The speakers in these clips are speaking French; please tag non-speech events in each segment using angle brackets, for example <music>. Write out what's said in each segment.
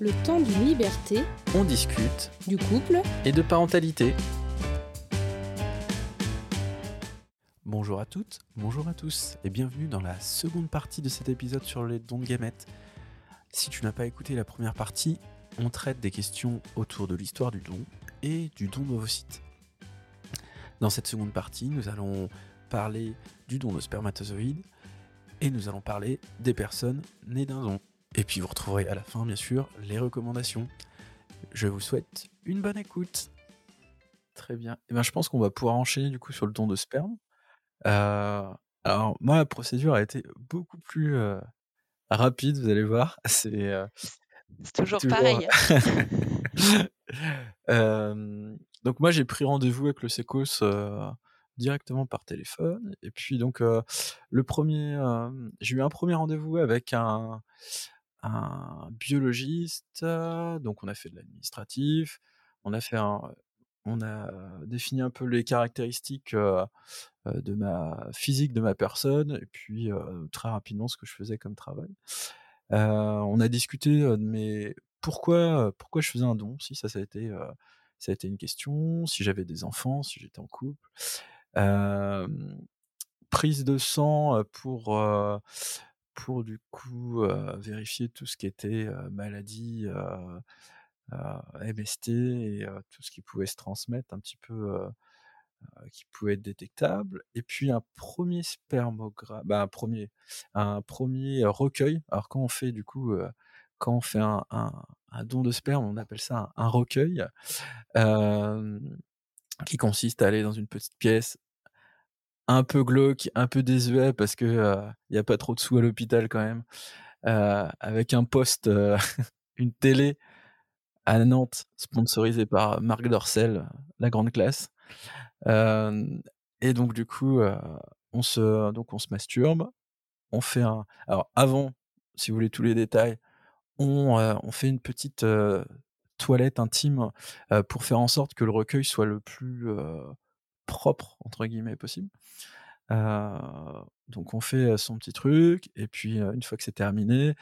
Le temps d'une liberté, On discute du couple, et de parentalité. Bonjour à toutes, bonjour à tous et bienvenue dans la seconde partie de cet épisode sur les dons de gamètes. Si tu n'as pas écouté la première partie, on traite des questions autour de l'histoire du don et du don d'ovocytes. Dans cette seconde partie, nous allons parler du don de spermatozoïdes et nous allons parler des personnes nées d'un don. Et puis vous retrouverez à la fin, bien sûr, les recommandations. Je vous souhaite une bonne écoute. Très bien. Et ben, je pense qu'on va pouvoir enchaîner du coup sur le don de sperme. Euh, alors moi, la procédure a été beaucoup plus euh, rapide, vous allez voir. <laughs> C'est euh, C'est toujours toujours- pareil. <laughs> Euh, donc moi j'ai pris rendez-vous avec le Secos euh, directement par téléphone et puis donc euh, le premier euh, j'ai eu un premier rendez-vous avec un biologiste donc on a fait de l'administratif on a défini un peu les caractéristiques euh, de ma physique de ma personne et puis très rapidement ce que je faisais comme travail. On a discuté de pourquoi pourquoi je faisais un don si ça ça a été ça a été une question si j'avais des enfants si j'étais en couple. Prise de sang pour pour du coup euh, vérifier tout ce qui était euh, maladie euh, MST et tout ce qui pouvait se transmettre un petit peu qui pouvait être détectable. Et puis un premier bah, un premier un premier recueil. Alors quand on fait du coup quand on fait un, don de sperme on appelle ça un, recueil qui consiste à aller dans une petite pièce un peu glauque, un peu désuet parce que euh, il a pas trop de sous à l'hôpital quand même, euh, avec un poste, euh, <laughs> une télé à Nantes sponsorisée par Marc Dorcel, la grande classe. Et donc du coup, on se donc on masturbe, on fait un alors avant, si vous voulez tous les détails, on, fait une petite toilette intime pour faire en sorte que le recueil soit le plus propre entre guillemets possible. Euh, donc on fait euh, son petit truc et puis euh, une fois que c'est terminé,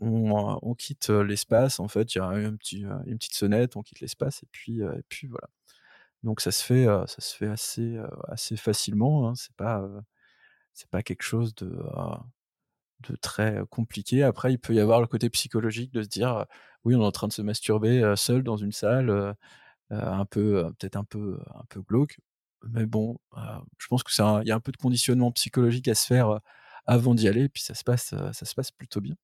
on, quitte l'espace. En fait, il y a un petit, une petite sonnette, on quitte l'espace et puis et puis voilà. Donc ça se fait, ça se fait assez assez facilement. Hein, c'est pas c'est pas quelque chose de de très compliqué. Après, il peut y avoir le côté psychologique de se dire, oui, on est en train de se masturber seul dans une salle, un peu, euh, peut-être un peu, un peu glauque. Mais bon, euh, je pense que il y a un peu de conditionnement psychologique à se faire euh, avant d'y aller, puis ça se passe, euh, plutôt bien.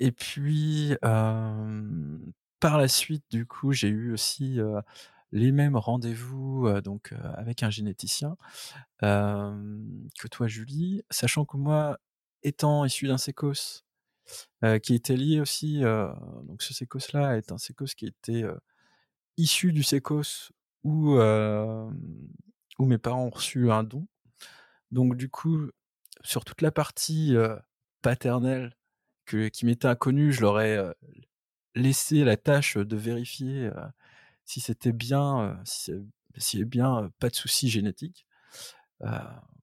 Et puis, euh, par la suite, du coup, j'ai eu aussi euh, les mêmes rendez-vous euh, donc euh, avec un généticien euh, que toi, Julie, sachant que moi, étant issu d'un sécos euh, qui était lié aussi, euh, donc ce sécos-là est un sécos qui était euh, issu du sécos où, où mes parents ont reçu un don. Donc du coup, sur toute la partie paternelle que, qui m'était inconnue, je leur ai laissé la tâche de vérifier si c'était bien, si c'est- bien pas de soucis génétiques. Euh,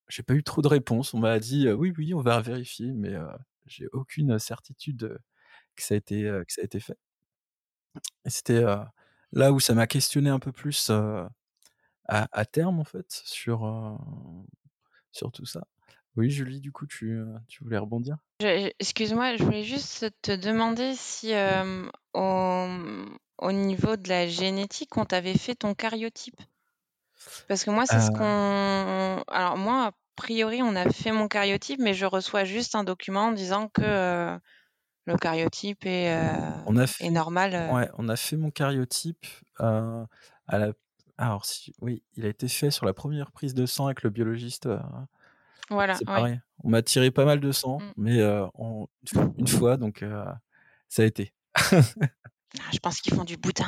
j'ai pas eu trop de réponses. On m'a dit oui, oui, on va vérifier, mais j'ai aucune certitude que ça a été, que ça a été fait. C'était là où ça m'a questionné un peu plus euh, à, à terme, en fait, sur, euh, sur tout ça. Oui, Julie, du coup, tu, tu voulais rebondir? Excuse-moi, je voulais juste te demander si euh, au, au niveau de la génétique, on t'avait fait ton cariotype. Parce que moi, c'est ce Euh. qu'on... Alors moi, a priori, on a fait mon cariotype, mais je reçois juste un document en disant que le cariotype est, euh, On a est fait, normal. euh. ouais, on a fait mon cariotype euh, à la. Alors, si, oui, il a été fait sur la première prise de sang avec le biologiste. Voilà, c'est ouais. pareil. On m'a tiré pas mal de sang, Mm. mais euh, <laughs> une fois, donc euh, ça a été. <laughs> Ah, Je pense qu'ils font du boudin.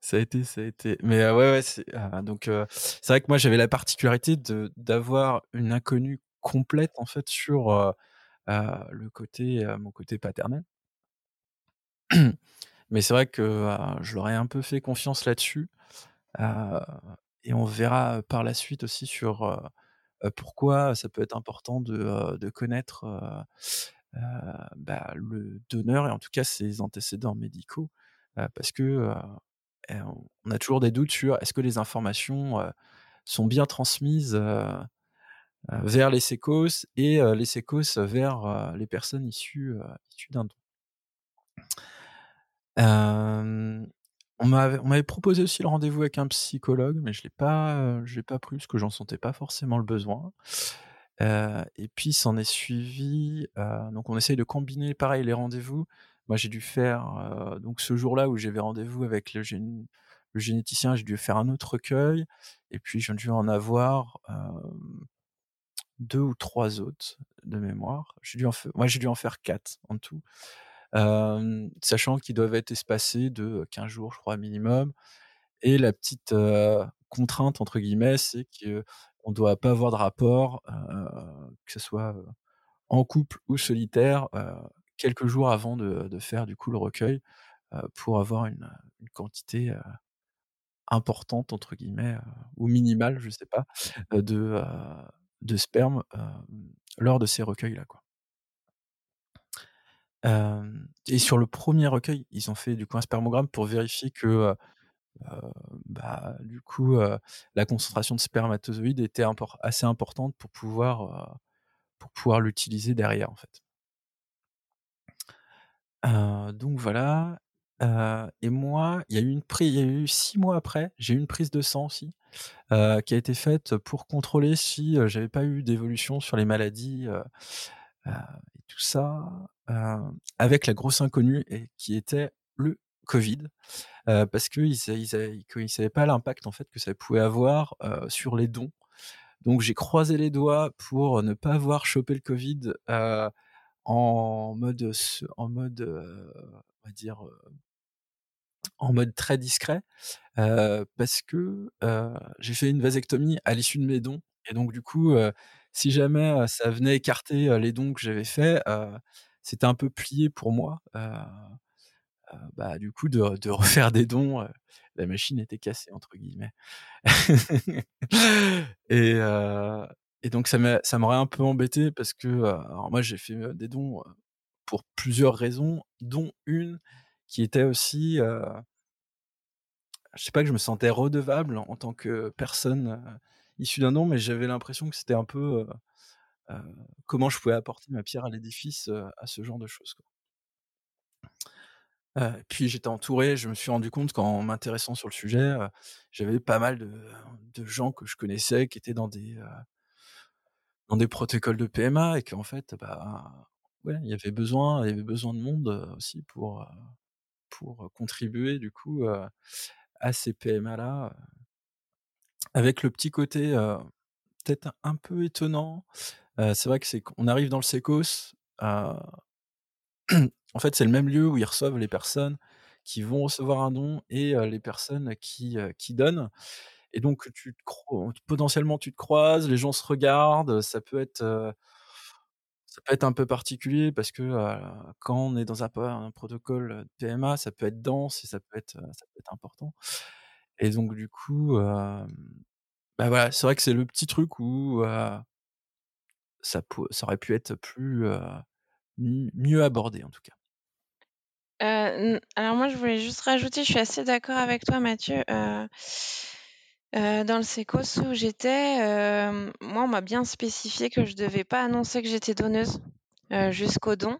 Ça a été, ça a été. Mais euh, ouais, ouais, c'est euh, donc c'est vrai que moi j'avais la particularité de d'avoir une inconnue complète en fait sur le côté mon côté paternel. <clears throat> Mais c'est vrai que euh, je leur ai un peu fait confiance là-dessus. euh, et on verra par la suite aussi sur euh, euh, pourquoi ça peut être important de, de connaître bah, le donneur et en tout cas ses antécédents médicaux, parce que, et on a toujours des doutes sur est-ce que les informations, sont bien transmises, vers les sécos et heu, les sécos vers, heu, les personnes issues, issues d'un don. On m'avait proposé aussi le rendez-vous avec un psychologue, mais je l'ai pas, l'ai pas pris parce que j'en sentais pas forcément le besoin. Et puis s'en est suivi, donc on essaye de combiner pareil les rendez-vous. Moi j'ai dû faire, donc ce jour-là où j'avais rendez-vous avec le le généticien, j'ai dû faire un autre recueil et puis j'ai dû en avoir, 2 ou 3 autres de mémoire. J'ai dû en ouais j'ai dû en faire 4 en tout. Sachant qu'ils doivent être espacés de 15 jours je crois minimum et la petite, «contrainte» entre guillemets, c'est qu'on doit pas avoir de rapport, que ce soit, en couple ou solitaire, quelques jours avant de faire du coup le recueil, pour avoir une, quantité, «importante» entre guillemets, ou minimale, je sais pas, de, de sperme, hem, lors de ces recueils-là, quoi. Et sur le 1er recueil, ils ont fait du coup un spermogramme pour vérifier que, heu heu, bah, du coup, la concentration de spermatozoïdes était assez importante pour pouvoir, pour pouvoir l'utiliser derrière, en fait. Donc voilà, et moi, il y a eu une pri il y a eu 6 mois après, j'ai eu une prise de sang aussi, qui a été faite pour contrôler si, j'avais pas eu d'évolution sur les maladies, et tout ça, avec la grosse inconnue et qui était le covid. Parce qu'ils ils savaient pas l'impact en fait que ça pouvait avoir, sur les dons. Donc j'ai croisé les doigts pour ne pas avoir chopé le covid, en mode en mode, on va dire, en mode très discret, parce que, j'ai fait une vasectomie à l'issue de mes dons et donc du coup, si jamais, ça venait écarter, les dons que j'avais faits, c'était un peu plié pour moi, bah, du coup de <laughs> refaire des dons, la machine était «cassée» entre guillemets. <laughs> Et donc ça m'a ça m'aurait un peu embêté parce que, alors moi j'ai fait, des dons, pour plusieurs raisons, dont une qui était aussi, heu je sais pas, que je me sentais redevable en tant que personne, issue d'un don, mais j'avais l'impression que c'était un peu, comment je pouvais apporter ma pierre à l'édifice, à ce genre de choses, puis j'étais entouré, je me suis rendu compte qu'en m'intéressant sur le sujet, j'avais pas mal de gens que je connaissais qui étaient dans des, dans des protocoles de PMA et qu'en fait, bah, ouais, il y avait besoin il y avait besoin de monde, aussi pour, pour, contribuer du coup, à ces PMA-là, avec le petit côté, peut-être un peu étonnant, c'est vrai que c'est qu'on arrive dans le sécos, heu, <clears throat> en fait, c'est le même lieu où ils reçoivent les personnes qui vont recevoir un don et les personnes qui, qui donnent et donc tu te potentiellement tu te croises, les gens se regardent, ça peut être, peut être un peu particulier parce que, quand on est dans un un protocole, PMA, ça peut être dense et ça peut être, ça peut être important et donc du coup, bah, voilà, c'est vrai que c'est le petit truc où, ça ça aurait pu être plus, mieux abordé en tout cas. Alors moi je voulais juste rajouter, je suis assez d'accord avec toi Mathieu, heu, dans le sécos où j'étais, hem, moi on m'a bien spécifié que je devais pas annoncer que j'étais donneuse, heu, jusqu'au don.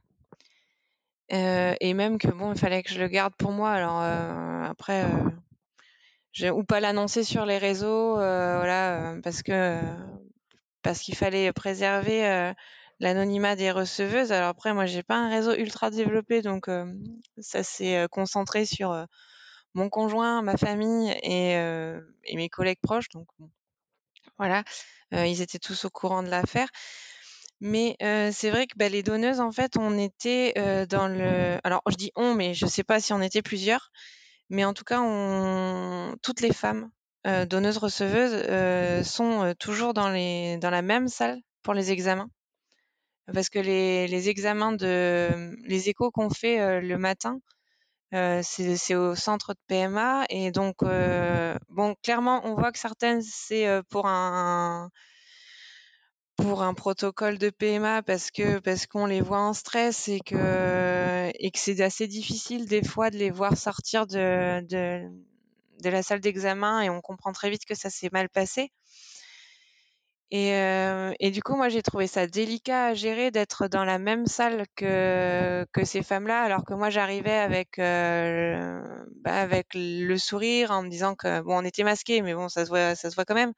Et même que bon, il fallait que je le garde pour moi alors, après, ou pas l'annoncer sur les réseaux, voilà, parce que, parce qu'il fallait préserver, l'anonymat des receveuses. Alors après moi j'ai pas un réseau ultra développé donc, ça s'est, concentré sur, mon conjoint, ma famille et et mes collègues proches donc voilà, heu, ils étaient tous au courant de l'affaire. Mais, heu, c'est vrai que, bah, les donneuses en fait on était, dans le alors je dis «on» mais je sais pas si on était plusieurs, mais en tout cas toutes les femmes, heu, donneuses-receveuses, heu, sont, toujours dans la même salle pour les examens. Parce que les examens de, les échos qu'on fait, le matin, c'est au centre de PMA et donc, bon clairement on voit que certaines c'est, pour un pour un protocole de PMA parce que parce qu'on les voit en stress et que et que c'est assez difficile des fois de les voir sortir de la salle d'examen et on comprend très vite que ça s'est mal passé. Et, euh, et, du coup, moi, j'ai trouvé ça délicat à gérer d'être dans la même salle que, que ces femmes-là, alors que moi, j'arrivais avec, euh, bah, avec le sourire en me disant que, bon, on était masqués, mais bon, ça se voit, ça se voit quand même.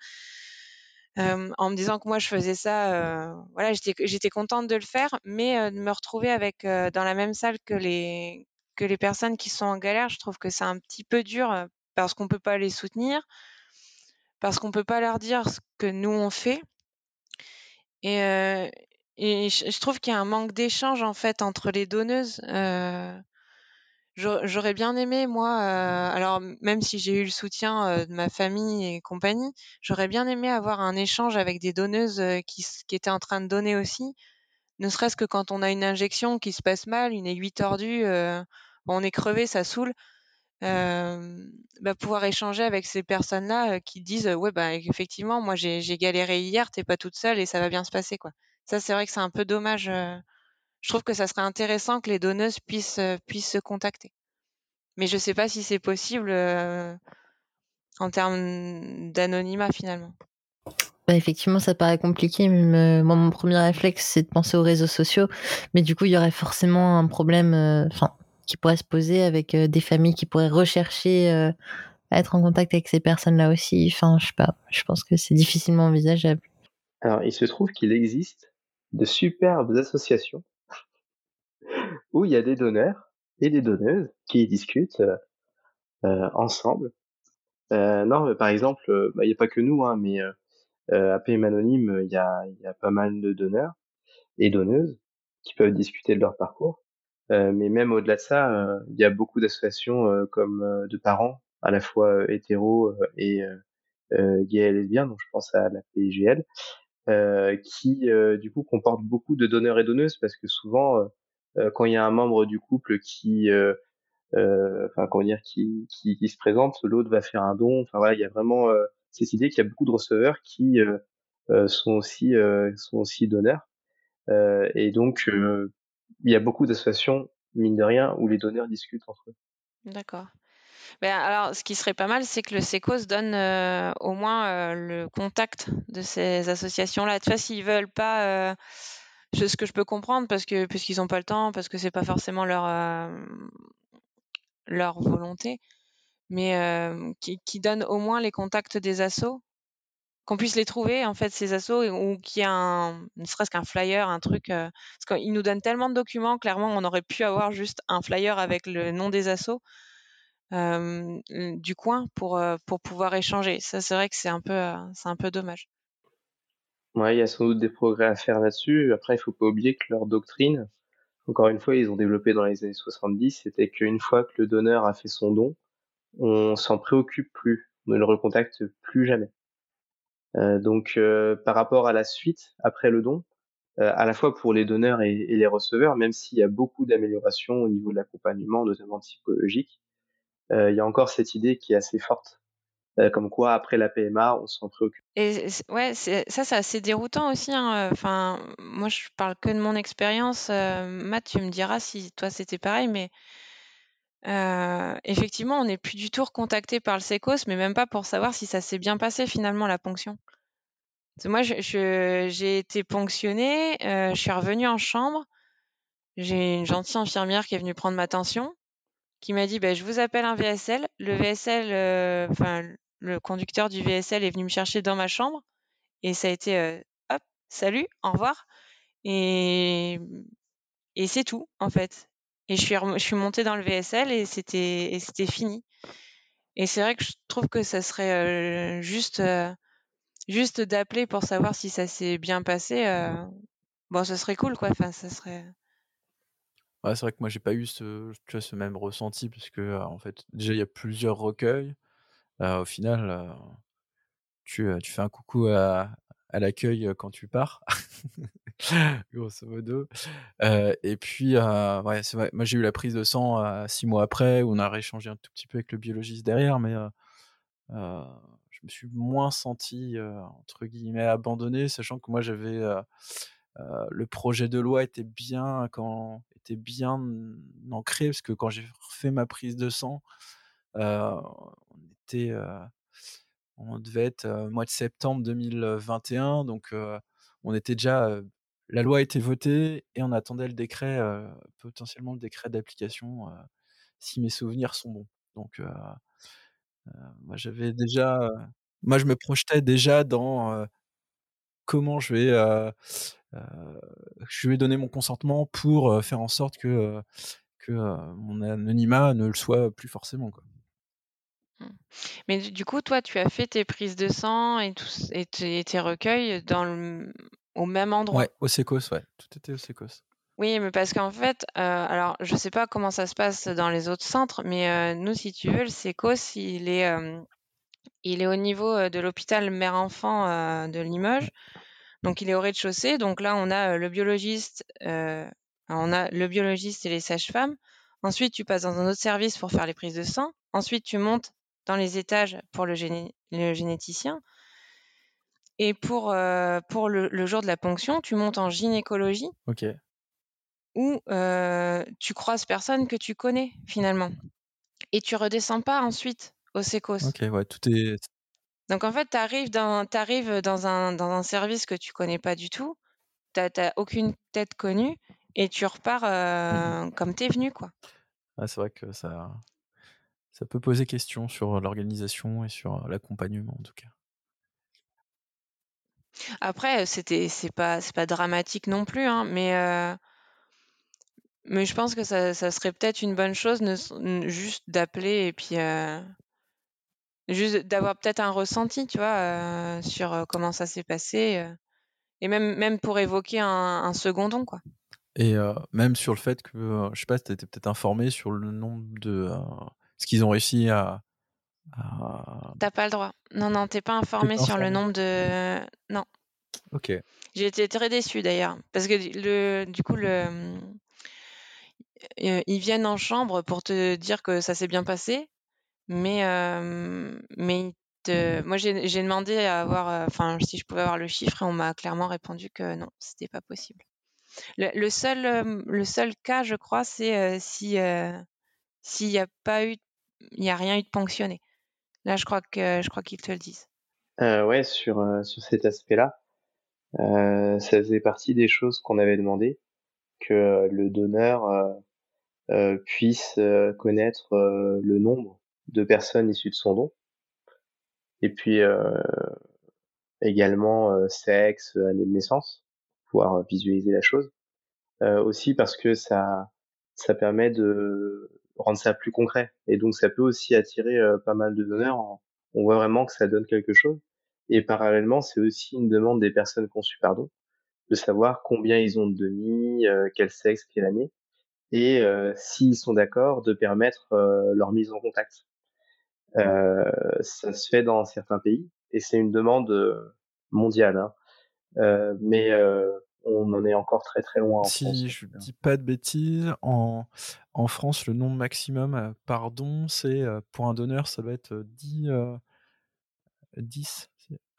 Euh, en me disant que moi, je faisais ça, voilà, j'étais contente de le faire, mais de me retrouver avec dans la même salle que les, que les personnes qui sont en galère, je trouve que c'est un petit peu dur parce qu'on peut pas les soutenir parce qu'on peut pas leur dire ce que nous on fait. Et, euh, je, trouve qu'il y a un manque d'échange en fait entre les donneuses. Euh, J'aurais bien aimé moi, euh, alors même si j'ai eu le soutien de ma famille et compagnie, j'aurais bien aimé avoir un échange avec des donneuses qui, qui étaient en train de donner aussi. Ne serait-ce que quand on a une injection qui se passe mal, une aiguille tordue, on est crevé, ça saoule euh, bah, pouvoir échanger avec ces personnes-là euh, qui disent ouais bah effectivement moi j'ai galéré hier t'es pas toute seule et ça va bien se passer quoi ça c'est vrai que c'est un peu dommage euh, je trouve que ça serait intéressant que les donneuses puissent euh, puissent se contacter mais je sais pas si c'est possible en termes d'anonymat finalement bah, effectivement, ça paraît compliqué. moi, mon premier réflexe, c'est de penser aux réseaux sociaux. Mais du coup, il y aurait forcément un problème. Enfin, qui pourrait se poser avec euh, des familles qui pourraient rechercher euh, à être en contact avec ces personnes-là aussi. Enfin, je sais pas. Je pense que c'est difficilement envisageable. Alors, il se trouve qu'il existe de superbes associations <laughs> où il y a des donneurs et des donneuses qui discutent euh, ensemble. non, par exemple, bah, il n'y a pas que nous, hein, mais à PM Anonyme, il y a pas mal de donneurs et donneuses qui peuvent discuter de leur parcours. Euh, mais même au-delà de ça, euh, il y a beaucoup d'associations euh, comme de parents, à la fois hétéros et gays et lesbiens, donc je pense à la PIGL, qui du coup comporte beaucoup de donneurs et donneuses parce que souvent, quand il y a un membre du couple qui enfin comment dire qui, qui, qui se présente l'autre va faire un don. Enfin voilà il y a vraiment cette idée qu'il y a beaucoup de receveurs qui sont aussi sont aussi donneurs. Et donc il y a beaucoup d'associations, mine de rien, où les donneurs discutent entre eux. D'accord. Ben, alors, ce qui serait pas mal, c'est que le SECOS donne euh, au moins euh, le contact de ces associations-là. Tu vois, s'ils veulent pas, euh, ce que je peux comprendre, parce que puisqu'ils n'ont pas le temps, parce que c'est pas forcément leur leur volonté, mais qui, qui donnent au moins les contacts des assos qu'on puisse les trouver en fait ces assos ou qu'il y ait un ne serait-ce qu'un flyer un truc euh, parce qu'ils nous donnent tellement de documents clairement on aurait pu avoir juste un flyer avec le nom des assos euh, du coin pour euh, pour pouvoir échanger. Ça c'est vrai que c'est un peu c'est un peu dommage. Ouais il y a sans doute des progrès à faire là-dessus. Après il faut pas oublier que leur doctrine encore une fois ils ont développé dans les années 70 c'était qu'une fois que le donneur a fait son don on s'en préoccupe plus on ne le recontacte plus jamais. euh, donc euh, par rapport à la suite après le don, euh, à la fois pour les donneurs et, les receveurs, même s'il y a beaucoup d'améliorations au niveau de l'accompagnement, notamment psychologique, il y a encore cette idée qui est assez forte comme quoi après la PMA, on s'en préoccupe. Et ouais, ça c'est assez déroutant aussi. Hein. Enfin, moi je parle que de mon expérience. Matt, tu me diras si toi c'était pareil, mais euh, effectivement, on n'est plus du tout recontacté par le SECOS, mais même pas pour savoir si ça s'est bien passé finalement la ponction. Moi, j'ai été ponctionnée, euh, je suis revenue en chambre, j'ai une gentille infirmière qui est venue prendre ma tension, qui m'a dit bah, je vous appelle un VSL. Le VSL, euh, enfin le conducteur du VSL est venu me chercher dans ma chambre et ça a été hop, salut, au revoir. Et, et c'est tout en fait. Et je suis, je suis montée dans le VSL et c'était, c'était fini. Et c'est vrai que je trouve que ça serait euh, juste, euh, juste d'appeler pour savoir si ça s'est bien passé. Euh, bon, ça serait cool, quoi. Enfin, ça serait. Ouais, c'est vrai que moi j'ai pas eu ce, tu ce même ressenti puisque en fait déjà il y a plusieurs recueils. au final, tu, tu fais un coucou à, à l'accueil quand tu pars. <laughs> grosso modo. Et puis. Moi, j'ai eu la prise de sang six mois après, où on a réchangé un tout petit peu avec le biologiste derrière, mais je me suis moins senti entre guillemets abandonné, sachant que moi j'avais le projet de loi était bien quand était bien ancré parce que quand j'ai refait ma prise de sang, on était on devait être mois de septembre 2021, donc on était déjà la loi été votée et on attendait le décret, potentiellement le décret d'application, si mes souvenirs sont bons. Donc, moi j'avais déjà, moi je me projetais déjà dans comment je vais, je vais donner mon consentement pour faire en sorte que, mon anonymat ne le soit plus forcément. Mais du coup, toi, tu as fait tes prises de sang et, tout, et tes, recueils dans le, au même endroit? Ouais, au Secos, ouais. Tout était au Secos. Oui, mais parce qu'en fait, euh, alors je sais pas comment ça se passe dans les autres centres, mais euh, nous, si tu veux, le Secos, il est, euh, il est au niveau de l'hôpital mère-enfant de Limoges. Donc, il est au rez-de-chaussée. Donc là, on a le biologiste, on a le biologiste et les sages-femmes. Ensuite, tu passes dans un autre service pour faire les prises de sang. Ensuite, tu montes dans les étages pour le, le généticien. Et pour, euh, pour le, jour de la ponction, tu montes en gynécologie. Ok. Où euh, tu croises personne que tu connais finalement. Et tu redescends pas ensuite au SECOS. Ok, ouais, tout est. Donc en fait, tu arrives, dans, dans, un, dans un service que tu connais pas du tout. Tu n'as aucune tête connue. Et tu repars euh, comme tu es venu, quoi. Ah, c'est vrai que ça, ça peut poser question sur l'organisation et sur l'accompagnement, en tout cas. Après, c'était c'est pas c'est pas dramatique non plus, hein, mais euh, mais je pense que ça, ça serait peut-être une bonne chose juste d'appeler et puis euh, juste d'avoir peut-être un ressenti, tu vois, euh, sur comment ça s'est passé et même même pour évoquer un, un second don, quoi. Et même sur le fait que, je sais pas, tu étais peut-être informé sur le nombre de ce qu'ils ont réussi à. T'as pas le droit. Non, non, t'es pas informé sur le nombre de. Non. Ok. J'ai été très déçue d'ailleurs. Parce que le, du coup, le, euh, ils viennent en chambre pour te dire que ça s'est bien passé. Mais, euh, mais moi, j'ai demandé à avoir, euh, enfin, si je pouvais avoir le chiffre et on m'a clairement répondu que non, c'était pas possible. Le, seul, le seul cas, je crois, c'est si s'il n'y a pas eu, il n'y a rien eu de ponctionné. Là, je crois que je crois qu'ils te le disent. Euh, ouais, sur euh, sur cet aspect-là, euh, ça faisait partie des choses qu'on avait demandé que le donneur puisse connaître le nombre de personnes issues de son don, et puis également sexe, année de naissance, pouvoir visualiser la chose. aussi parce que ça ça permet de rendre ça plus concret. Et donc ça peut aussi attirer euh, pas mal de donneurs. On voit vraiment que ça donne quelque chose. Et parallèlement, c'est aussi une demande des personnes conçues par don de savoir combien ils ont de demi, euh, quel sexe, quelle année, et euh, s'ils sont d'accord de permettre leur mise en contact. ça se fait dans certains pays et c'est une demande mondiale. Hein. mais on en est encore très très loin en si France. Je dis pas de bêtises, en, en France, le nombre maximum euh, par don, c'est euh, pour un donneur, ça va être 10. 10.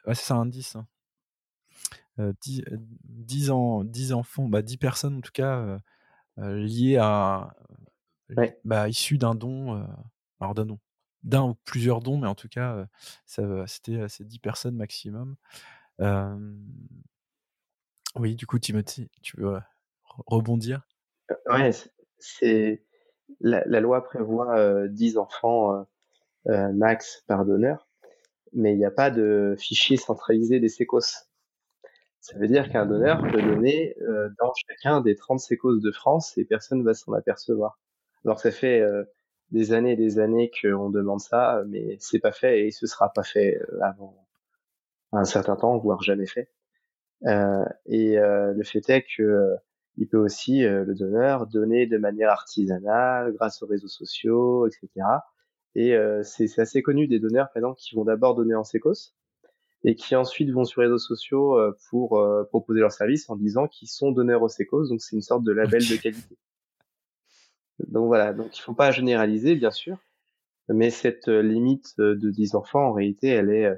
Ouais, c'est ça, un 10. 10, 10, en, 10 enfants, bah 10 personnes en tout cas, euh, liées à. Bah, issues d'un don. alors d'un don. D'un ou plusieurs dons, mais en tout cas, c'était ces 10 personnes maximum. Oui, du coup, Timothy, tu veux rebondir? Ouais, c'est la, loi prévoit euh, 10 enfants euh, euh, max par donneur, mais il n'y a pas de fichier centralisé des sécos. Ça veut dire qu'un donneur peut donner euh, dans chacun des 30 sécos de France et personne va s'en apercevoir. Alors ça fait euh, des années et des années qu'on demande ça, mais c'est pas fait et ce sera pas fait avant un certain temps, voire jamais fait. Euh, et euh, le fait est que euh, il peut aussi le donneur donner de manière artisanale grâce aux réseaux sociaux, etc. Et c'est assez connu des donneurs, par exemple, qui vont d'abord donner en sécos et qui ensuite vont sur les réseaux sociaux pour proposer leur service en disant qu'ils sont donneurs au sécos. Donc c'est une sorte de label de qualité. Donc voilà, donc il faut pas généraliser, bien sûr, mais cette limite de 10 enfants, en réalité, elle est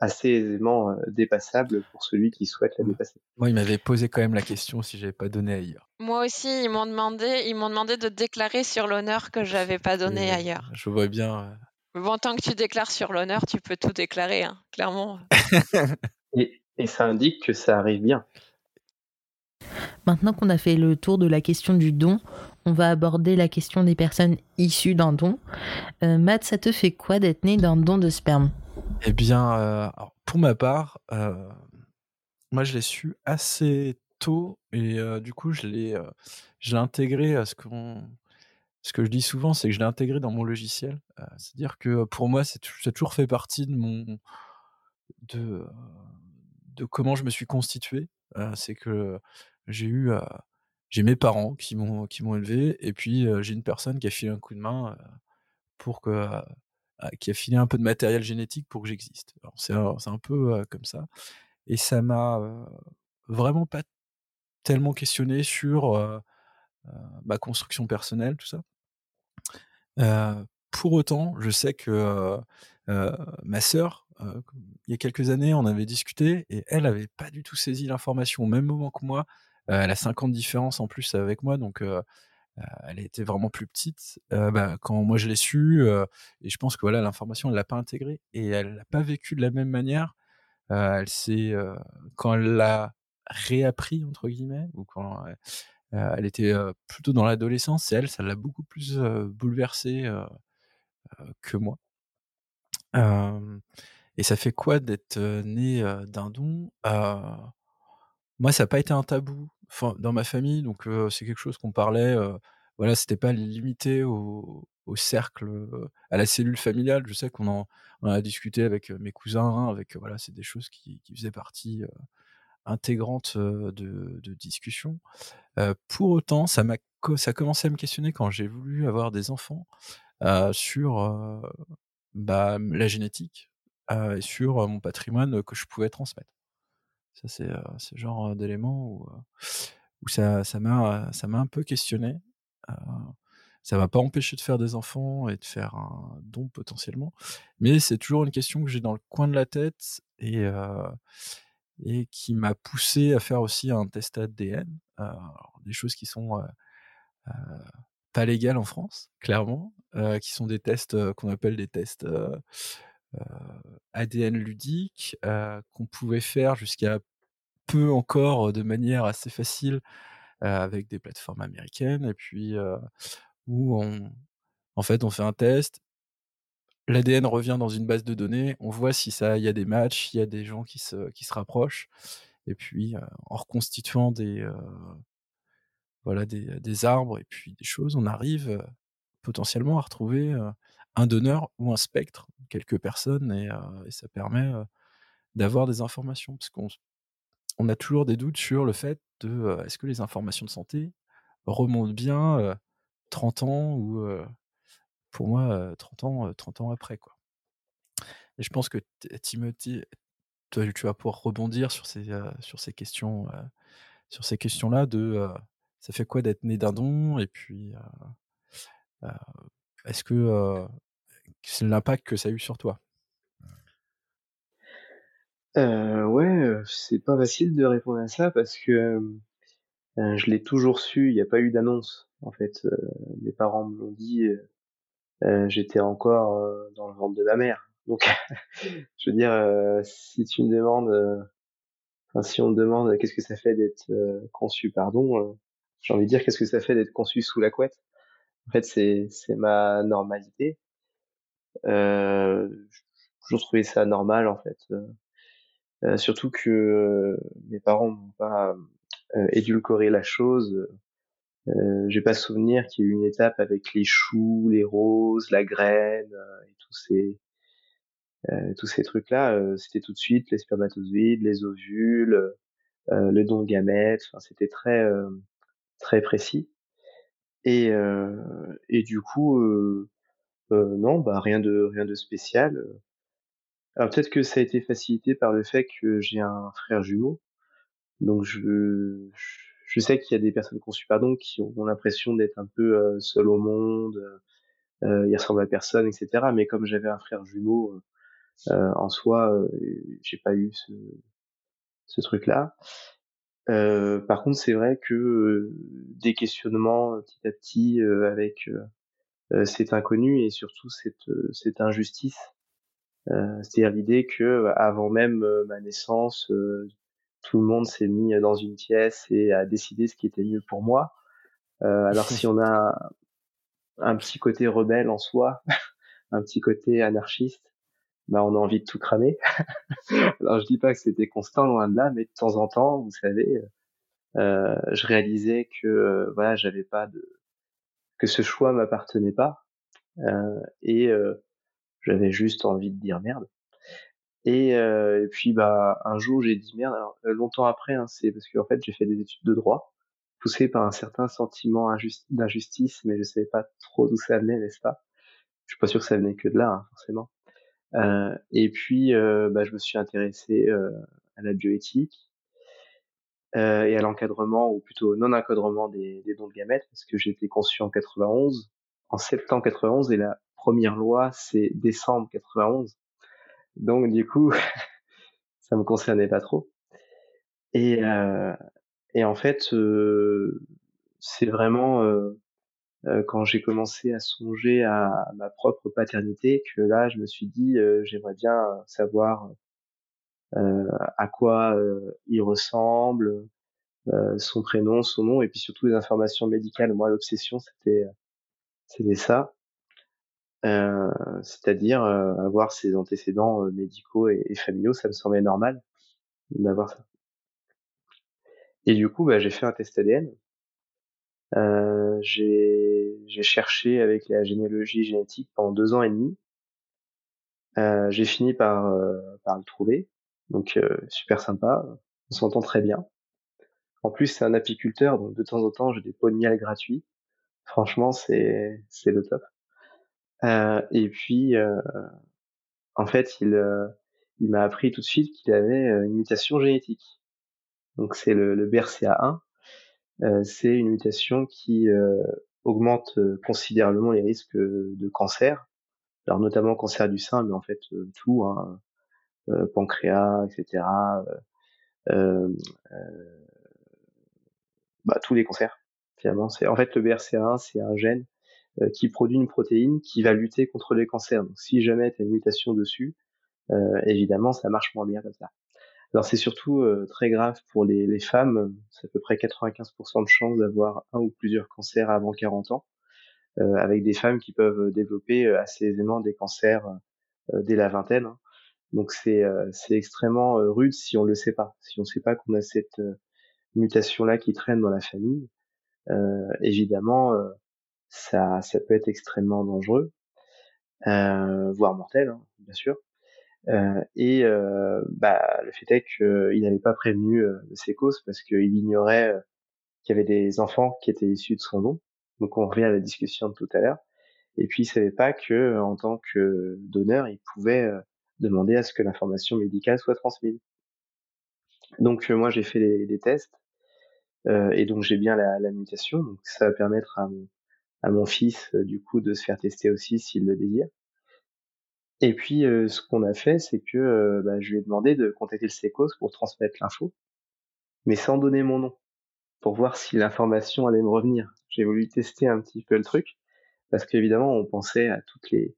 assez aisément dépassable pour celui qui souhaite la dépasser. Moi, il m'avait posé quand même la question si j'avais pas donné ailleurs. Moi aussi, ils m'ont demandé, ils m'ont demandé de déclarer sur l'honneur que j'avais pas donné ailleurs. Je vois bien. Mais bon, tant que tu déclares sur l'honneur, tu peux tout déclarer, hein, clairement. <laughs> et, et ça indique que ça arrive bien. Maintenant qu'on a fait le tour de la question du don, on va aborder la question des personnes issues d'un don. Euh, Matt, ça te fait quoi d'être né d'un don de sperme? Eh bien, euh, pour ma part, euh, moi je l'ai su assez tôt et du coup je l'ai, je l'ai intégré à ce ce que je dis souvent, c'est que je l'ai intégré dans mon logiciel. C'est-à-dire que pour moi, c'est, toujours fait partie de mon, de, de comment je me suis constitué. c'est que j'ai eu j'ai mes parents qui m'ont qui m'ont élevé et puis j'ai une personne qui a filé un coup de main pour que qui a filé un peu de matériel génétique pour que j'existe. C'est un, peu comme ça et ça m'a vraiment pas tellement questionné sur ma construction personnelle tout ça. pour autant, je sais que ma sœur il y a quelques années, on avait discuté et elle avait pas du tout saisi l'information au même moment que moi. Euh, elle a 50 différences en plus avec moi, donc euh, euh, elle était vraiment plus petite. Bah, quand moi je l'ai su, et je pense que voilà l'information elle l'a pas intégrée et elle l'a pas vécu de la même manière. elle s'est quand elle l'a réappris entre guillemets ou quand elle était plutôt dans l'adolescence, elle ça l'a beaucoup plus bouleversée que moi. et ça fait quoi d'être né d'un don? Moi, ça n'a pas été un tabou dans ma famille, donc c'est quelque chose qu'on parlait. voilà, c'était pas limité au, cercle, à la cellule familiale. Je sais qu'on en, a discuté avec mes cousins, avec voilà, c'est des choses qui, faisaient partie intégrante de, de discussion. pour autant, ça m'a ça a commencé à me questionner quand j'ai voulu avoir des enfants sur bah, la génétique et sur mon patrimoine que je pouvais transmettre. Ça, c'est ce genre d'élément où, ça m'a un peu questionné. ça m'a pas empêché de faire des enfants et de faire un don potentiellement, mais c'est toujours une question que j'ai dans le coin de la tête et et qui m'a poussé à faire aussi un test ADN, des choses qui sont pas légales en France, clairement, qui sont des tests qu'on appelle des tests ADN ludiques qu'on pouvait faire jusqu'à peu encore de manière assez facile avec des plateformes américaines et puis où on en fait on fait un test. l'ADN revient dans une base de données on voit si ça il y a des matchs il y a des gens qui se qui se rapprochent et puis en reconstituant des voilà des, des, arbres et puis des choses on arrive potentiellement à retrouver un donneur ou un spectre quelques personnes et, ça permet d'avoir des informations parce qu'on on a toujours des doutes sur le fait de est-ce que les informations de santé remontent bien 30 ans ou pour moi 30 ans 30 ans après quoi. Et je pense que Timothy toi, tu vas pouvoir rebondir sur ces sur ces questions sur ces questions là de ça fait quoi d'être né d'un don et puis est-ce que c'est l'impact que ça a eu sur toi? Euh, ouais, c'est pas facile de répondre à ça parce que euh, je l'ai toujours su, il n'y a pas eu d'annonce. En fait, mes parents me l'ont dit, j'étais encore dans le ventre de ma mère. Donc, <laughs> je veux dire, si tu me demandes, enfin, si on me demande qu'est-ce que ça fait d'être conçu, pardon, j'ai envie de dire qu'est-ce que ça fait d'être conçu sous la couette. En fait, c'est ma normalité. Euh, j'ai toujours trouvé ça normal en fait. Euh, surtout que euh, mes parents n'ont pas euh, édulcoré la chose. Euh, j'ai pas souvenir qu'il y ait eu une étape avec les choux, les roses, la graine et tous ces trucs-là. c'était tout de suite les spermatozoïdes, les ovules, le don de gamètes. Enfin, c'était très précis. Et du coup, non, bah rien de rien de spécial. Alors peut-être que ça a été facilité par le fait que j'ai un frère jumeau. Donc je, je sais qu'il y a des personnes conçues par don qui ont l'impression d'être un peu euh, seules au monde, euh, ils ressemblent à personne, etc. Mais comme j'avais un frère jumeau, en soi, j'ai pas eu ce, ce truc-là. Par contre, c'est vrai que des questionnements petit à petit avec cet inconnu et surtout cette, injustice, c'est-à-dire l'idée que avant même ma naissance, tout le monde s'est mis dans une pièce et a décidé ce qui était mieux pour moi. Euh, alors si on a un petit côté rebelle en soi, <laughs> un petit côté anarchiste, bah on a envie de tout cramer. <laughs> alors je dis pas que c'était constant loin de là, mais de temps en temps, vous savez, euh, je réalisais que euh, voilà, j'avais pas de que ce choix m'appartenait pas euh, et euh, j'avais juste envie de dire merde. Et, euh, puis bah un jour j'ai dit merde. Alors euh, longtemps après, hein, c'est parce qu'en fait j'ai fait des études de droit, poussé par un certain sentiment d'injustice, mais je savais pas trop d'où ça venait, n'est-ce pas? Je suis pas sûr que ça venait que de là, hein, forcément. Euh, et puis euh, bah, je me suis intéressé euh, à la bioéthique et à l'encadrement, ou plutôt non-encadrement des, des dons de gamètes, parce que j'ai été conçu en 91, en septembre 91, et la première loi c'est décembre 91. Donc du coup, <laughs> ça me concernait pas trop. Et, euh, et en fait, euh, c'est vraiment euh, quand j'ai commencé à songer à ma propre paternité que là, je me suis dit, euh, j'aimerais bien savoir euh, à quoi il ressemble, son prénom, son nom, et puis surtout les informations médicales. Moi, l'obsession, c'était c'était ça. Euh, c'est-à-dire euh, avoir ses antécédents euh, médicaux et, et, familiaux, ça me semblait normal d'avoir ça. Et du coup, bah, j'ai fait un test ADN. J'ai cherché avec la généalogie génétique pendant deux ans et demi. j'ai fini par, par le trouver, donc super sympa, on s'entend très bien. En plus, c'est un apiculteur, donc de temps en temps, j'ai des pots de miel gratuits. Franchement, c'est le top. Euh, et puis, euh, en fait, il, euh, il m'a appris tout de suite qu'il avait une mutation génétique. Donc c'est le, le BRCA1. C'est une mutation qui augmente considérablement les risques de cancer. Alors notamment cancer du sein, mais en fait tout, hein, pancréas, etc. bah, tous les cancers. Finalement, en fait le BRCA1, c'est un gène euh, qui produit une protéine qui va lutter contre les cancers. Donc si jamais tu as une mutation dessus, euh, évidemment ça marche moins bien comme ça. Alors c'est surtout euh, très grave pour les, femmes, c'est à peu près 95% de chances d'avoir un ou plusieurs cancers avant 40 ans, euh, avec des femmes qui peuvent développer assez aisément des cancers euh, dès la vingtaine. Hein. Donc c'est extrêmement rude si on le sait pas, si on ne sait pas qu'on a cette mutation là qui traîne dans la famille. évidemment, ça, ça peut être extrêmement dangereux, euh, voire mortel, hein, bien sûr. Euh, et euh, bah, le fait est qu'il n'avait pas prévenu euh, ses causes parce qu'il ignorait euh, qu'il y avait des enfants qui étaient issus de son don. Donc on revient à la discussion de tout à l'heure. Et puis il savait pas que en tant que donneur, il pouvait demander à ce que l'information médicale soit transmise. Donc moi j'ai fait les, tests et donc j'ai bien la, mutation. Donc ça va permettre à mon, fils euh, du coup de se faire tester aussi s'il le désire. Et puis euh, ce qu'on a fait, c'est que euh, bah, je lui ai demandé de contacter le SECOS pour transmettre l'info, mais sans donner mon nom, pour voir si l'information allait me revenir. J'ai voulu tester un petit peu le truc, parce qu'évidemment on pensait à toutes les,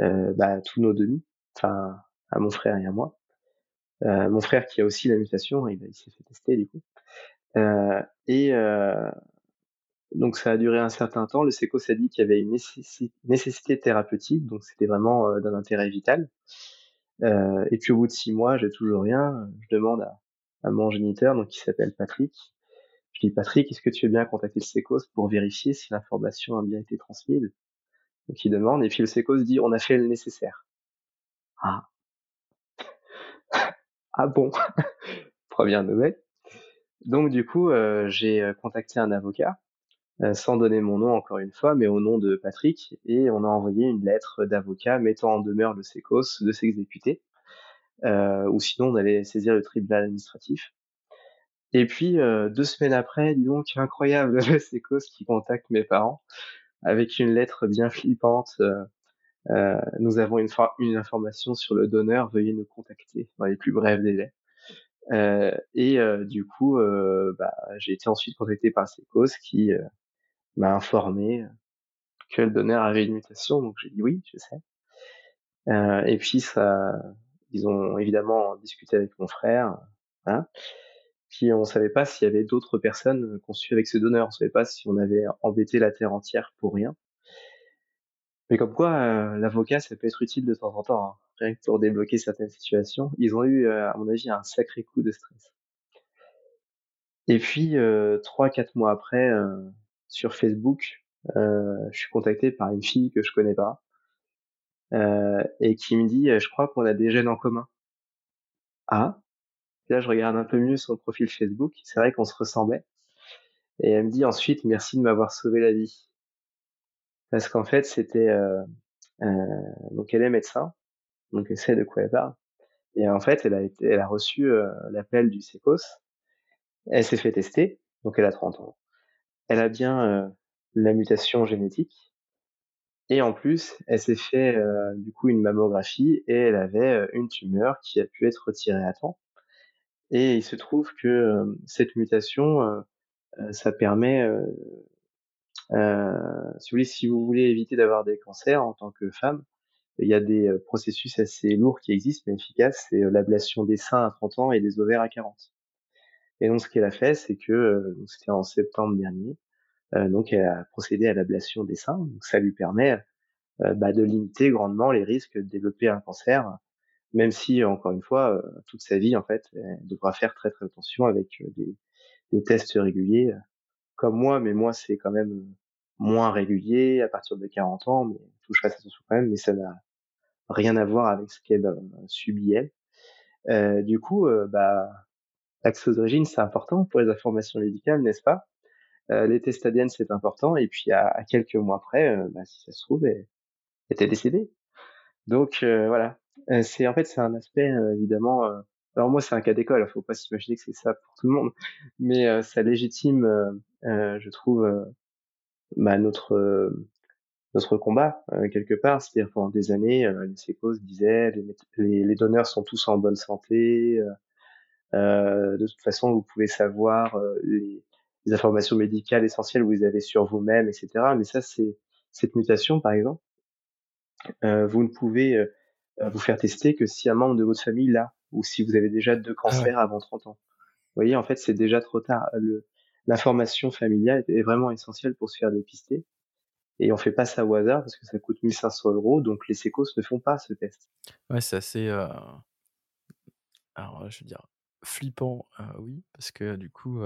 euh, bah, tous nos demi, enfin à mon frère et à moi. Euh, mon frère qui a aussi la mutation, il, s'est fait tester du coup. Euh, et, donc ça a duré un certain temps. Le SECOS a dit qu'il y avait une nécessité thérapeutique, donc c'était vraiment euh, d'un intérêt vital. Euh, et puis au bout de six mois, j'ai toujours rien. Je demande à, mon géniteur, donc qui s'appelle Patrick. Je dis Patrick, est-ce que tu veux bien contacter le SECOS pour vérifier si l'information a bien été transmise? Donc il demande, et puis le SECOS dit on a fait le nécessaire. Ah. <laughs> ah bon? <laughs> Première nouvelle. Donc du coup, euh, j'ai contacté un avocat sans donner mon nom encore une fois, mais au nom de Patrick, et on a envoyé une lettre d'avocat mettant en demeure le SECOS de s'exécuter, euh, ou sinon on allait saisir le tribunal administratif. Et puis euh, deux semaines après, dis donc, incroyable, <laughs> le SECOS qui contacte mes parents avec une lettre bien flippante, euh, Euh, nous avons une, une, information sur le donneur, veuillez nous contacter dans les plus brefs délais. Euh, et euh, du coup, euh, bah, j'ai été ensuite contacté par Secos qui euh, m'a informé que le donneur avait une mutation, donc j'ai dit oui, je sais. et puis ça, ils ont évidemment discuté avec mon frère, hein, puis on savait pas s'il y avait d'autres personnes conçues avec ce donneur, on savait pas si on avait embêté la terre entière pour rien. Mais comme quoi, euh, l'avocat, ça peut être utile de temps en temps, hein, rien que pour débloquer certaines situations. Ils ont eu, euh, à mon avis, un sacré coup de stress. Et puis, euh, trois, quatre mois après, sur Facebook, je suis contacté par une fille que je connais pas et qui me dit, je crois qu'on a des gènes en commun. Ah, là, je regarde un peu mieux son profil Facebook. C'est vrai qu'on se ressemblait. Et elle me dit ensuite, merci de m'avoir sauvé la vie. Parce qu'en fait, c'était... Euh, euh, donc elle est médecin, donc elle sait de quoi elle parle. Et en fait, elle a, reçu euh, l'appel du SECOS. Elle s'est fait tester, donc elle a 30 ans. Elle a bien la mutation génétique. Et en plus, elle s'est fait du coup une mammographie et elle avait une tumeur qui a pu être retirée à temps. Et il se trouve que cette mutation, ça permet, si vous voulez, si vous voulez éviter d'avoir des cancers en tant que femme, il y a des processus assez lourds qui existent mais efficaces, c'est l'ablation des seins à 30 ans et des ovaires à 40. Et donc ce qu'elle a fait, c'est que c'était en septembre dernier, donc elle a procédé à l'ablation des seins. Donc ça lui permet bah, de limiter grandement les risques de développer un cancer même si encore une fois euh, toute sa vie en fait elle devra faire très très attention avec euh, des, des tests réguliers comme moi mais moi c'est quand même moins régulier à partir de 40 ans mais tout je attention quand même mais ça n'a rien à voir avec ce qu'elle euh, subit elle euh, du coup euh, bah l'axe d'origine c'est important pour les informations médicales n'est-ce pas? Euh, les tests ADN c'est important et puis à, à quelques mois après bah, si ça se trouve elle était décédée donc voilà euh, c'est en fait c'est un aspect euh, évidemment. Euh, alors moi c'est un cas d'école, faut pas s'imaginer que c'est ça pour tout le monde, mais ça légitime, je trouve, bah, notre notre combat quelque part. C'est-à-dire pendant des années, les sécos disaient les, les, les, donneurs sont tous en bonne santé. Euh, de toute façon, vous pouvez savoir les, les, informations médicales essentielles que vous avez sur vous-même, etc. Mais ça, c'est cette mutation, par exemple. Euh, vous ne pouvez vous faire tester que si un membre de votre famille l'a, ou si vous avez déjà deux ah cancers avant 30 ans. Vous voyez, en fait, c'est déjà trop tard. L'information familiale est vraiment essentielle pour se faire dépister. Et on fait pas ça au hasard parce que ça coûte 1500 euros, donc les sécos ne font pas ce test. Ouais, c'est assez, euh... alors je veux dire, flippant, oui, parce que du coup,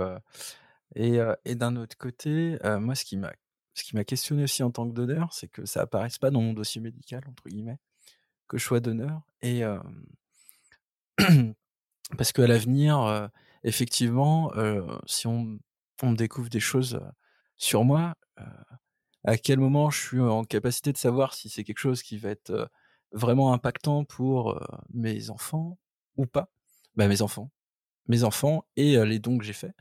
et, d'un autre côté, moi, ce qui m'a, ce qui m'a questionné aussi en tant que donneur, c'est que ça apparaisse pas dans mon dossier médical entre guillemets que je sois donneur et <clears throat> parce qu'à l'avenir, effectivement, si on, on découvre des choses sur moi, à quel moment je suis en capacité de savoir si c'est quelque chose qui va être vraiment impactant pour mes enfants ou pas? Bah, mes enfants, mes enfants et les dons que j'ai faits.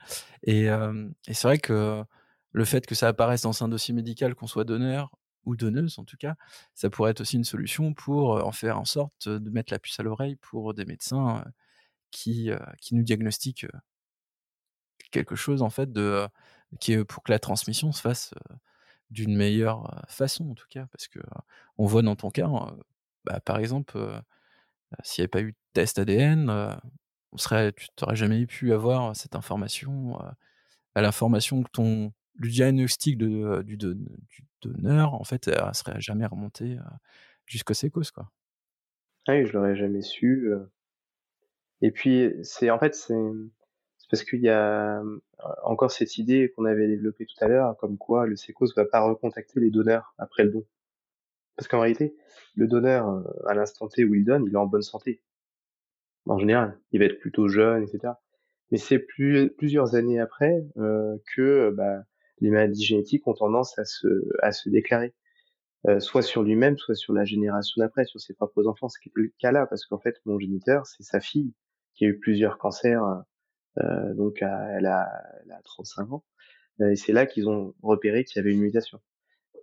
Et, et c'est vrai que le fait que ça apparaisse dans un dossier médical, qu'on soit donneur ou donneuse en tout cas, ça pourrait être aussi une solution pour en faire en sorte de mettre la puce à l'oreille pour des médecins qui, qui nous diagnostiquent quelque chose en fait de qui est pour que la transmission se fasse d'une meilleure façon en tout cas parce que on voit dans ton cas bah, par exemple s'il n'y avait pas eu de test ADN on serait tu n'aurais jamais pu avoir cette information à l'information que ton le diagnostic de, du, donneur, en fait, serait jamais remontée jusqu'aux sécos, quoi. Ah oui, je l'aurais jamais su. Et puis, c'est en fait, c'est parce qu'il y a encore cette idée qu'on avait développée tout à l'heure, comme quoi le sécos va pas recontacter les donneurs après le don. Parce qu'en réalité, le donneur, à l'instant T où il donne, il est en bonne santé. En général, il va être plutôt jeune, etc. Mais c'est plus, plusieurs années après euh, que bah, les maladies génétiques ont tendance à se, à se déclarer, euh, soit sur lui-même, soit sur la génération d'après, sur ses propres enfants. Ce qui est le cas là, parce qu'en fait, mon géniteur, c'est sa fille qui a eu plusieurs cancers, euh, donc elle, a, elle a 35 ans, euh, et c'est là qu'ils ont repéré qu'il y avait une mutation.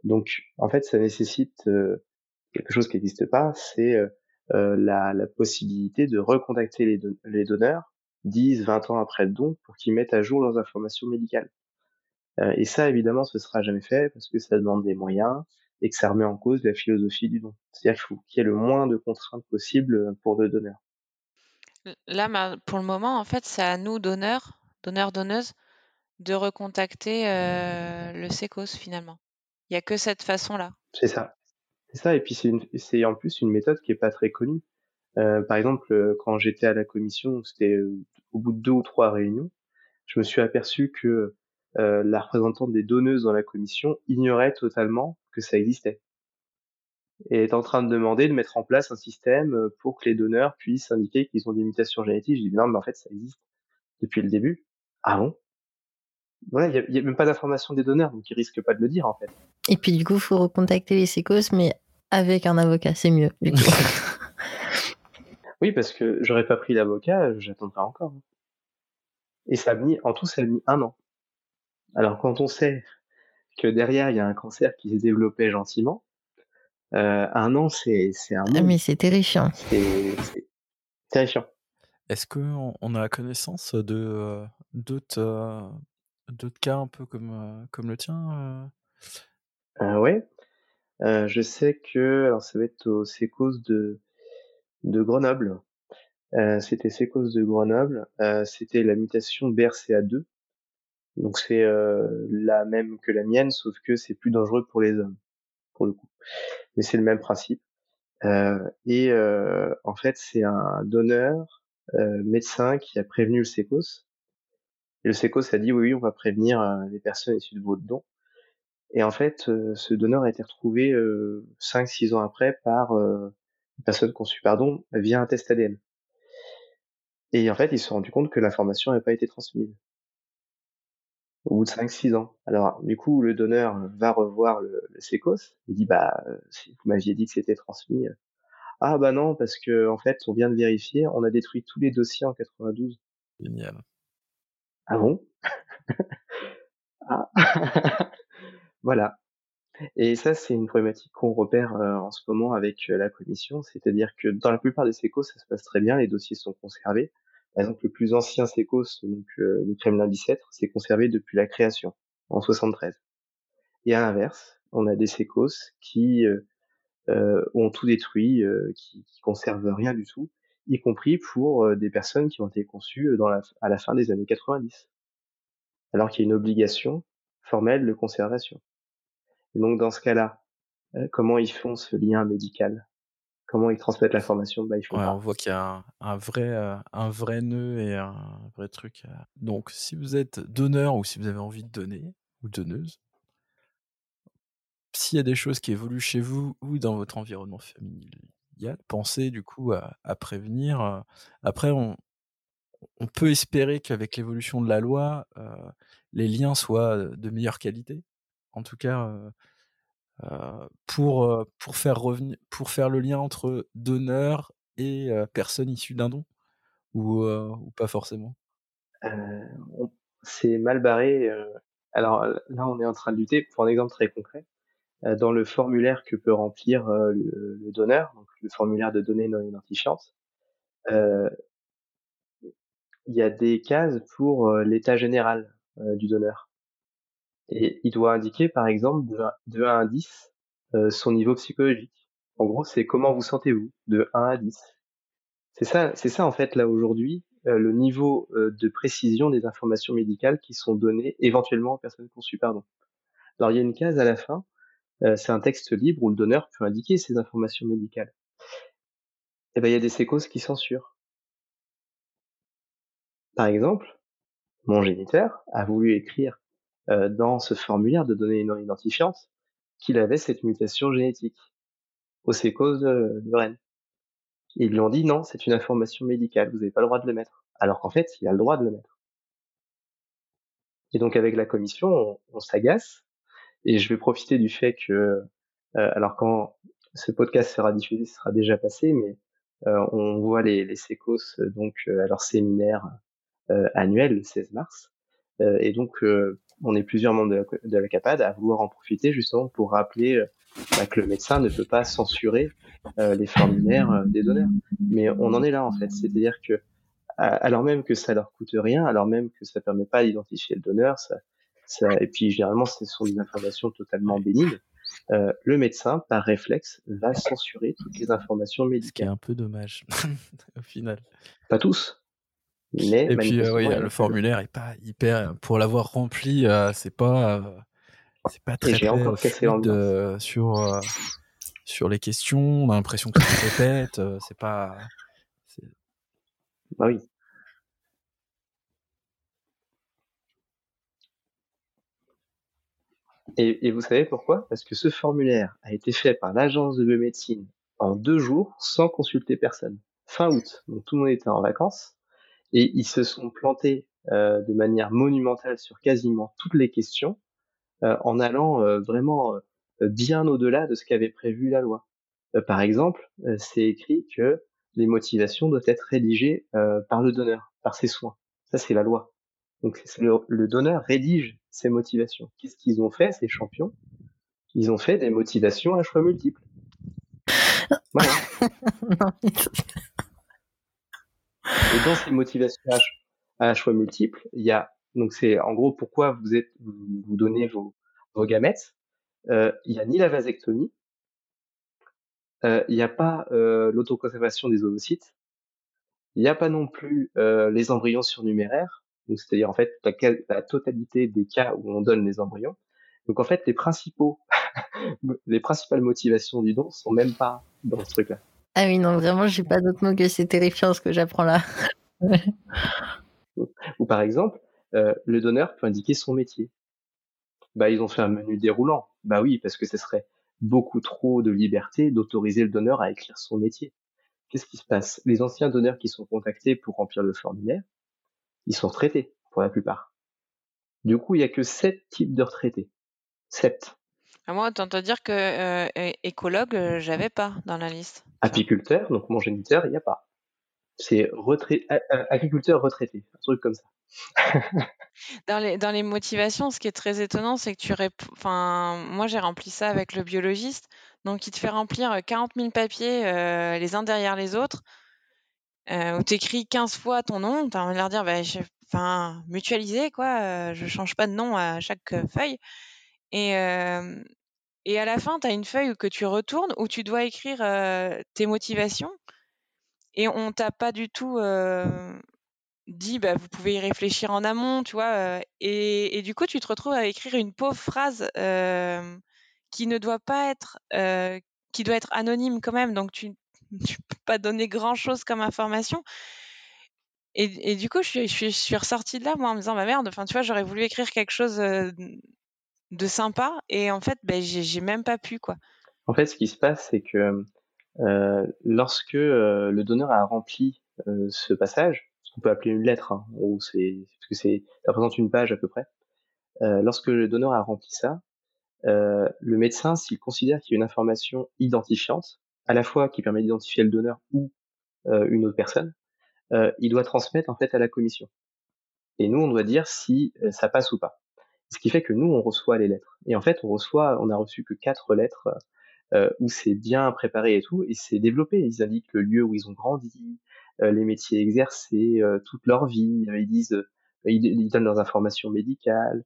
Donc, en fait, ça nécessite euh, quelque chose qui n'existe pas, c'est la, la, possibilité de recontacter les, les donneurs 10, 20 ans après le don pour qu'ils mettent à jour leurs informations médicales. Euh, et ça, évidemment, ce sera jamais fait parce que ça demande des moyens et que ça remet en cause la philosophie du don. C'est-à-dire qu'il faut qu'il y ait le moins de contraintes possibles pour le donneur. Là, pour le moment, en fait, c'est à nous, donneurs, donneurs-donneuses, de recontacter euh, le SECOS finalement. Il n'y a que cette façon-là. C'est ça. Et puis, c'est en plus une méthode qui n'est pas très connue. Euh, par exemple, quand j'étais à la commission, c'était au bout de deux ou trois réunions, je me suis aperçu que euh, la représentante des donneuses dans la commission ignorait totalement que ça existait et est en train de demander de mettre en place un système euh, pour que les donneurs puissent indiquer qu'ils ont des mutations génétiques. Je dis non, mais en fait, ça existe depuis le début. Ah bon? Voilà, il n'y a, même pas d'information des donneurs, donc ils risquent pas de le dire en fait. Et puis du coup, faut recontacter les sécos, mais avec un avocat, c'est mieux. <laughs> oui, parce que j'aurais pas pris l'avocat, j'attendrai encore. Et ça a mis, en tout, ça a mis un an. Alors quand on sait que derrière il y a un cancer qui se développait gentiment, euh, un an c'est c'est un. Ah, mais c'est terrifiant. C'est terrifiant. Est-ce qu'on on a connaissance de euh, d'autres euh, d'autres cas un peu comme comme le tien euh... Ouais, je sais que alors ça va être au Sécos de de Grenoble. c'était Sécos de Grenoble. c'était la mutation BRCA2 donc c'est euh, la même que la mienne, sauf que c'est plus dangereux pour les hommes, pour le coup. Mais c'est le même principe. Euh, et euh, en fait, c'est un donneur euh, médecin qui a prévenu le SECOS. Et le SECOS a dit oui, oui, on va prévenir euh, les personnes issues de votre don. Et en fait, ce donneur a été retrouvé 5-6 ans après par une personne conçue par don via un test ADN. Et en fait, ils se sont rendus compte que l'information n'avait pas été transmise au bout de 5-6 ans. Alors, du coup, le donneur va revoir le, le sécos Il dit, bah, si vous m'aviez dit que c'était transmis. Euh, ah, bah non, parce que, en fait, on vient de vérifier, on a détruit tous les dossiers en 92. Génial. Ah bon? <laughs> ah. <laughs> voilà. Et ça, c'est une problématique qu'on repère euh, en ce moment avec euh, la commission, c'est-à-dire que dans la plupart des sécos, ça se passe très bien, les dossiers sont conservés, par exemple, le plus ancien sécos, donc euh, le Kremlin 17, c'est conservé depuis la création, en 73. Et à l'inverse, on a des sécos qui ont tout détruit, qui, qui conservent rien du tout, y compris pour des personnes qui ont été conçues dans la, à la fin des années 90, alors qu'il y a une obligation formelle de conservation. Et donc dans ce cas-là, comment ils font ce lien médical? Comment ils transmettent l'information bah, On voit qu'il y a un, vrai, euh, un vrai nœud et un vrai truc. Donc, si vous êtes donneur ou si vous avez envie de donner, ou donneuse, s'il y a des choses qui évoluent chez vous ou dans votre environnement familial, pensez du coup à, prévenir. Euh. Après, on, on peut espérer qu'avec l'évolution de la loi, euh, les liens soient de meilleure qualité. En tout cas, pour, pour, faire revenir, pour faire le lien entre donneur et personne issue d'un don ou, pas forcément? C'est mal barré. alors là, on est en train de lutter. Pour un exemple très concret, dans le formulaire que peut remplir le, donneur, donc le formulaire de données non identifiantes, il y a des cases pour l'état général du donneur. Et il doit indiquer, par exemple, de 1 à 10, euh, son niveau psychologique. En gros, c'est comment vous sentez-vous, de 1 à 10. C'est ça, c'est ça en fait là aujourd'hui, euh, le niveau euh, de précision des informations médicales qui sont données éventuellement aux personnes conçues pardon. Alors il y a une case à la fin, c'est un texte libre où le donneur peut indiquer ces informations médicales. Et eh ben il y a des séquos qui censurent. Par exemple, mon géniteur a voulu écrire euh, dans ce formulaire de données non identifiantes qu'il avait cette mutation génétique au sécos de, de Rennes. ils lui ont dit non, c'est une information médicale, vous n'avez pas le droit de le mettre. Alors qu'en fait, il a le droit de le mettre. Et donc avec la commission, on, s'agace. Et je vais profiter du fait que, euh, alors quand ce podcast sera diffusé, ce sera déjà passé, mais euh, on voit les, les sécos donc à leur séminaire annuel le 16 mars. et donc on est plusieurs membres de la, CAPAD à vouloir en profiter justement pour rappeler euh, bah, que le médecin ne peut pas censurer les formulaires des donneurs. Mais on en est là en fait, c'est-à-dire que alors même que ça leur coûte rien, alors même que ça permet pas d'identifier le donneur, ça, ça, et puis généralement ce sont des informations totalement bénignes. Euh, le médecin, par réflexe, va censurer toutes les informations médicales. Ce qui est un peu dommage, <laughs> au final. Pas tous. Et puis, euh, oui, le formulaire est pas hyper. Pour l'avoir rempli, euh, c'est pas, c'est pas très, très encore fluide sur sur les questions. On a l'impression que ça se répète. c'est pas. Bah oui. Et, vous savez pourquoi? Parce que ce formulaire a été fait par l'agence de biomédecine en deux jours sans consulter personne. Fin août, donc tout le monde était en vacances et ils se sont plantés euh, de manière monumentale sur quasiment toutes les questions euh, en allant euh, vraiment bien au-delà de ce qu'avait prévu la loi. par exemple, c'est écrit que les motivations doivent être rédigées par le donneur, par ses soins. Ça, c'est la loi. Donc le, donneur rédige ses motivations. Qu'est-ce qu'ils ont fait, ces champions? Ils ont fait des motivations à choix multiples. <laughs> Voilà. Et dans ces motivations à, choix multiples, il y a donc c'est en gros pourquoi vous êtes vous, donnez vos, vos gamètes. Euh, il n'y a ni la vasectomie, euh, il n'y a pas euh, l'autoconservation des ovocytes, il n'y a pas non plus les embryons surnuméraires, c'est-à-dire en fait la, totalité des cas où on donne les embryons. Donc en fait, les principaux, <laughs> les principales motivations du don sont même pas dans ce truc-là. Ah oui, non, vraiment, j'ai pas d'autre mot que c'est terrifiant ce que j'apprends là. Ou par exemple, euh, le donneur peut indiquer son métier. Bah, ils ont fait un menu déroulant. Bah oui, parce que ce serait beaucoup trop de liberté d'autoriser le donneur à écrire son métier. Qu'est-ce qui se passe? Les anciens donneurs qui sont contactés pour remplir le formulaire, ils sont retraités pour la plupart. Du coup, il y a que sept types de retraités. Sept. À moi, autant te dire que euh, écologue, euh, j'avais pas dans la liste. Apiculteur, donc mon géniteur, il n'y a pas. C'est retrait... agriculteur retraité, un truc comme ça. <laughs> dans, les, dans les motivations, ce qui est très étonnant, c'est que tu réponds. Enfin, moi, j'ai rempli ça avec le biologiste. Donc, il te fait remplir 40 000 papiers euh, les uns derrière les autres euh, où tu écris 15 fois ton nom, tu as envie de leur dire, bah, je, enfin, mutualiser, quoi, euh, je change pas de nom à chaque euh, feuille. Et, à la fin, tu as une feuille que tu retournes où tu dois écrire tes motivations et on t'a pas du tout dit, bah, vous pouvez y réfléchir en amont, tu vois. Et, du coup, tu te retrouves à écrire une pauvre phrase qui ne doit pas être, qui doit être anonyme quand même. Donc, tu <laughs> tu peux pas donner grand chose comme information. Et, du coup, je suis, je, ressortie de là, moi, en me disant, bah merde, enfin, tu vois, j'aurais voulu écrire quelque chose de sympa, et en fait, ben, j'ai même pas pu, quoi. En fait, ce qui se passe, c'est que euh, lorsque euh, le donneur a rempli euh, ce passage, ce qu'on peut appeler une lettre, hein, c'est parce que c'est ça représente une page à peu près. lorsque le donneur a rempli ça, le médecin, s'il considère qu'il y a une information identifiante, à la fois qui permet d'identifier le donneur ou une autre personne, il doit transmettre en fait à la commission. Et nous, on doit dire si ça passe ou pas. Ce qui fait que nous, on reçoit les lettres. Et en fait, on reçoit, on a reçu que quatre lettres euh, où c'est bien préparé et tout, et c'est développé. Ils indiquent le lieu où ils ont grandi, les métiers exercés, toute leur vie. Ils disent, ils, ils, donnent leurs informations médicales,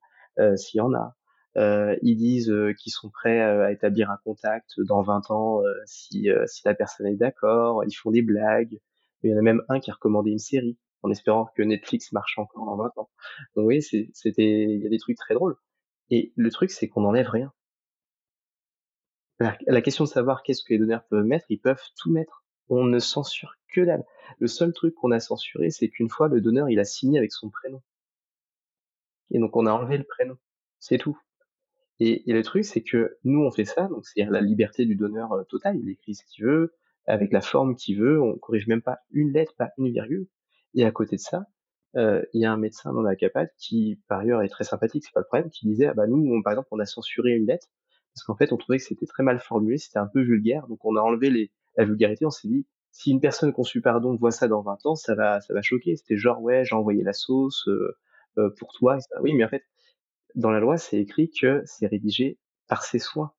s'il y en a. Euh, ils disent euh, qu'ils sont prêts euh, à établir un contact dans 20 ans si, si la personne est d'accord. Ils font des blagues. Il y en a même un qui a recommandé une série en espérant que Netflix marche encore dans 20 ans. Donc oui, c'était, il y a des trucs très drôles. Et le truc, c'est qu'on n'enlève rien. La, question de savoir qu'est-ce que les donneurs peuvent mettre, ils peuvent tout mettre. On ne censure que dalle. Le seul truc qu'on a censuré, c'est qu'une fois, le donneur, il a signé avec son prénom. Et donc, on a enlevé le prénom. C'est tout. Et, le truc, c'est que nous, on fait ça, donc c'est-à-dire la liberté du donneur euh, total, il écrit ce qu'il veut, avec la forme qu'il veut, on corrige même pas une lettre, pas une virgule. Et à côté de ça, euh, il y a un médecin dans la CAPAD qui, par ailleurs, est très sympathique, c'est pas le problème, qui disait, ah bah nous, par exemple, on a censuré une lettre, parce qu'en fait, on trouvait que c'était très mal formulé, c'était un peu vulgaire, donc on a enlevé les, la vulgarité, on s'est dit, si une personne conçue pardon voit ça dans 20 ans, ça va, ça va choquer. C'était genre, ouais, j'ai envoyé la sauce euh, euh pour toi. Oui, mais en fait, dans la loi, c'est écrit que c'est rédigé par ses soins.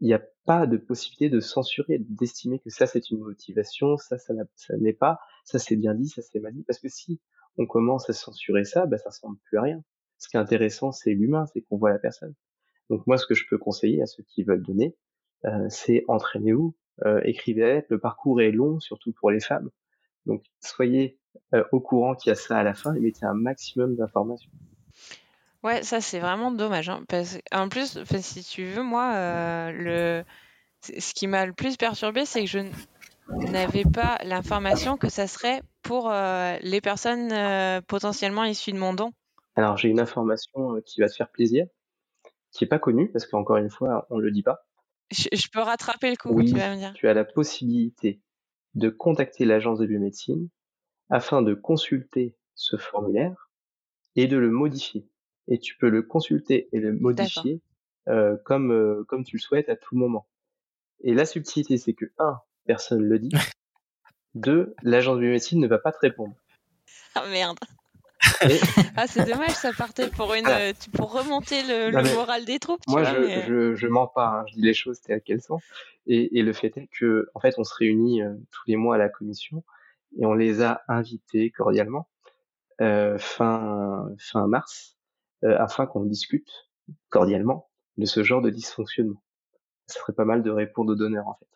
il n'y a pas de possibilité de censurer, d'estimer que ça c'est une motivation, ça ça, n'est pas, ça c'est bien dit, ça c'est mal dit, parce que si on commence à censurer ça, bah, ça ressemble plus à rien. Ce qui est intéressant, c'est l'humain, c'est qu'on voit la personne. Donc moi, ce que je peux conseiller à ceux qui veulent donner, euh, c'est entraînez-vous, euh, écrivez Le parcours est long, surtout pour les femmes. Donc soyez euh, au courant qu'il y a ça à la fin et mettez un maximum d'informations. Ouais, ça c'est vraiment dommage. Hein, parce... En plus, si tu veux, moi, euh, le... ce qui m'a le plus perturbé, c'est que je n'avais pas l'information que ça serait pour euh, les personnes euh, potentiellement issues de mon don. Alors j'ai une information qui va te faire plaisir, qui est pas connue parce qu'encore une fois, on le dit pas. Je, peux rattraper le coup, oui, tu vas me dire. Tu as la possibilité de contacter l'agence de biomédecine afin de consulter ce formulaire et de le modifier et tu peux le consulter et le modifier euh, comme euh, comme tu le souhaites à tout moment. Et la subtilité, c'est que un, personne le dit. <laughs> deux, l'agent de biomédecine ne va pas te répondre. Ah merde. ah c'est dommage, ça partait pour une euh, pour remonter le, le moral des troupes. Moi je, euh je, je mens pas, hein, je dis les choses telles qu'elles sont. Et, et le fait est que en fait on se réunit tous les mois à la commission et on les a invités cordialement euh, fin fin mars euh, afin qu'on discute cordialement de ce genre de dysfonctionnement. Ça serait pas mal de répondre aux donneurs en fait.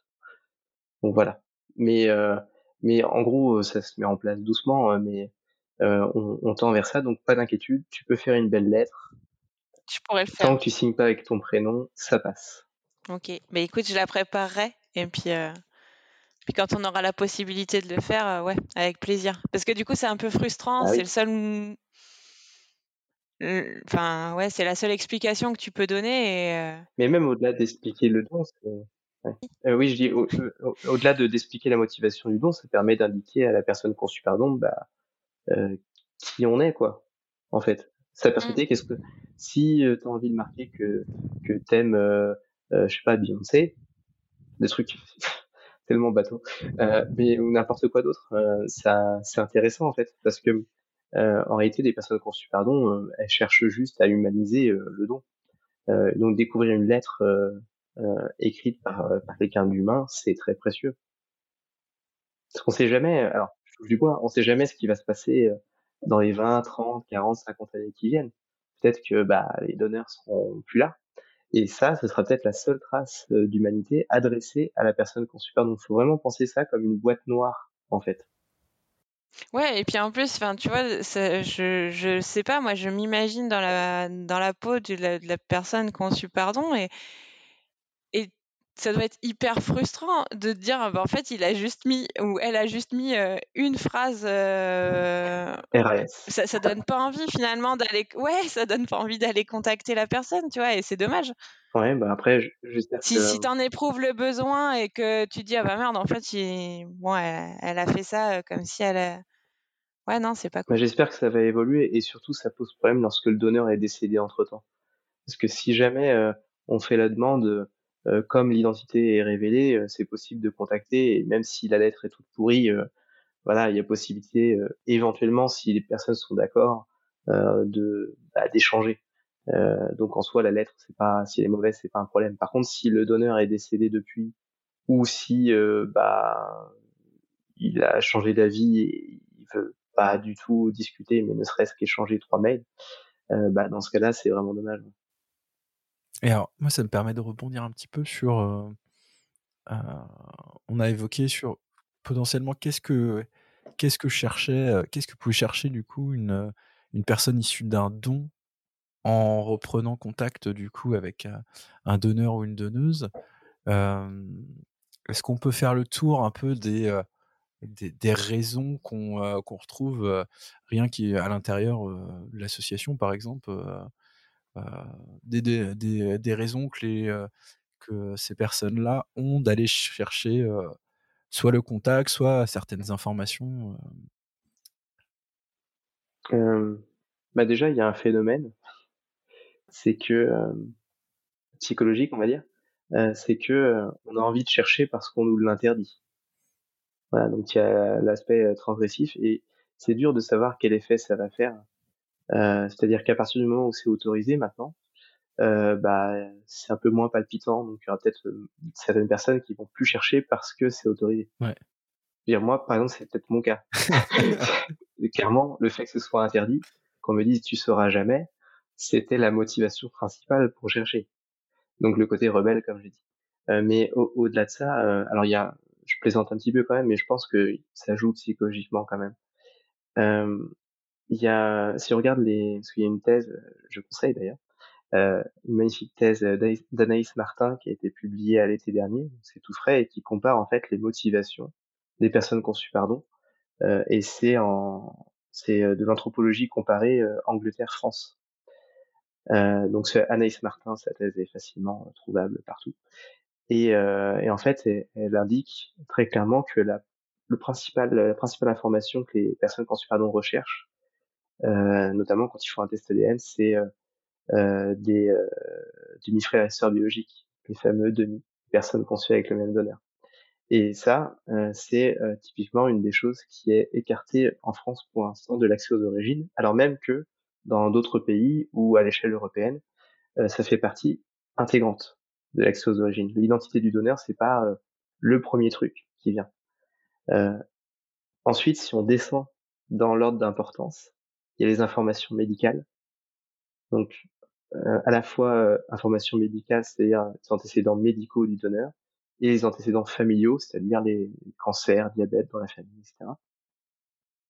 Donc voilà. Mais euh, mais en gros, ça se met en place doucement, mais euh, on, on, tend vers ça, donc pas d'inquiétude. Tu peux faire une belle lettre. Tu pourrais le faire. Tant que tu signes pas avec ton prénom, ça passe. Ok. Mais écoute, je la préparerai et puis. Puis quand on aura la possibilité de le faire, ouais, avec plaisir. Parce que du coup, c'est un peu frustrant. Ah c'est le seul Enfin, ouais, c'est la seule explication que tu peux donner. Et, euh Mais même au-delà d'expliquer le don, euh, oui, je dis au-delà de d'expliquer la motivation du don, ça permet d'indiquer à la personne conçue par don, bah, euh, qui on est, quoi. En fait, sa mmh. personnalité, qu'est-ce que si tu as envie de marquer que que t'aimes, je sais pas, Beyoncé, des trucs <laughs> tellement bateau, mais ou n'importe quoi d'autre, ça c'est intéressant en fait, parce que euh, en réalité, des personnes conçues par don, euh, elles cherchent juste à humaniser euh, le don. donc découvrir une lettre écrite par, par quelqu'un d'humain, c'est très précieux. Parce qu'on sait jamais, alors je touche du bois, on sait jamais ce qui va se passer dans les 20, 30, 40, 50 années qui viennent. Peut-être que bah, les donneurs seront plus là. Et ça, ce sera peut-être la seule trace d'humanité adressée à la personne conçue par don. Il faut vraiment penser ça comme une boîte noire, en fait. Ouais, et puis en plus, enfin, tu vois, je, je sais pas, moi, je m'imagine dans la, dans la peau de la, de la personne conçue pardon et, et ça doit être hyper frustrant de dire, ah bah, en fait, il a juste mis, ou elle a juste mis euh, une phrase. Euh, ça, ça donne pas envie finalement d'aller, ouais, ça donne pas envie d'aller contacter la personne, tu vois, et c'est dommage. Ouais, bah après, Si, si t'en éprouves le besoin et que tu dis, ah bah merde, en fait, il... bon, elle, a fait ça euh, comme si elle. A... Ouais, non, c'est pas bah, J'espère que ça va évoluer et surtout, ça pose problème lorsque le donneur est décédé entre temps. Parce que si jamais euh, on fait la demande, comme l'identité est révélée, c'est possible de contacter et même si la lettre est toute pourrie, voilà, il y a possibilité, éventuellement, si les personnes sont d'accord, de bah, d'échanger. Euh, donc en soi, la lettre, c'est pas si elle est mauvaise, c'est pas un problème. Par contre, si le donneur est décédé depuis, ou si euh, bah il a changé d'avis et il veut pas du tout discuter, mais ne serait-ce qu'échanger trois mails, euh, bah dans ce cas-là, c'est vraiment dommage. Et alors, moi, ça me permet de rebondir un petit peu sur. on a évoqué sur potentiellement qu'est-ce que qu'est-ce que cherchait, qu'est-ce que pouvait chercher du coup une une personne issue d'un don en reprenant contact du coup avec un, donneur ou une donneuse, est-ce qu'on peut faire le tour un peu des, des, raisons qu'on retrouve rien qui à l'intérieur de l'association par exemple des, des, des, raisons que, les, que ces personnes-là ont d'aller chercher soit le contact, soit certaines informations bah déjà, il y a un phénomène c'est que euh, psychologique, on va dire, euh, c'est que euh, on a envie de chercher parce qu'on nous l'interdit. Voilà, donc il y a l'aspect transgressif et c'est dur de savoir quel effet ça va faire. C'est-à-dire qu'à partir du moment où c'est autorisé maintenant, bah, c'est un peu moins palpitant. Donc, il y aura peut-être certaines personnes qui vont plus chercher parce que c'est autorisé. Ouais. Dire moi, par exemple, c'est peut-être mon cas. <laughs> <laughs> Clairement, le fait que ce soit interdit, qu'on me dise tu sauras jamais, c'était la motivation principale pour chercher. Donc le côté rebelle, comme j'ai dit. Euh, mais au-delà de ça, euh, alors il y a, je plaisante un petit peu quand même, mais je pense que ça joue psychologiquement quand même. Euh, il y a, si on regarde les, parce qu'il y a une thèse, je conseille d'ailleurs, euh, une magnifique thèse d'Anaïs Martin qui a été publiée à l'été dernier, c'est tout frais et qui compare en fait les motivations des personnes conçues pardon, euh, et c'est en, c'est de l'anthropologie comparée Angleterre-France. Euh, donc Anaïs Martin, sa thèse est facilement trouvable partout. Et, euh, et en fait, elle, indique très clairement que la, le principal, la principale information que les personnes conçues pardon recherchent, euh, notamment quand ils font un test ADN, c'est euh, euh, des euh, demi-frères et sœurs biologiques, les fameux demi, personnes conçues avec le même donneur. Et ça, euh, c'est typiquement une des choses qui est écartée en France pour l'instant de l'accès aux origines, alors même que dans d'autres pays ou à l'échelle européenne, ça fait partie intégrante de l'accès aux origines. L'identité du donneur, c'est pas euh, le premier truc qui vient. Euh, ensuite, si on descend dans l'ordre d'importance, il y a les informations médicales. Donc, euh, à la fois informations médicales, c'est-à-dire les antécédents médicaux du donneur, et les antécédents familiaux, c'est-à-dire les cancers, diabète dans la famille, etc.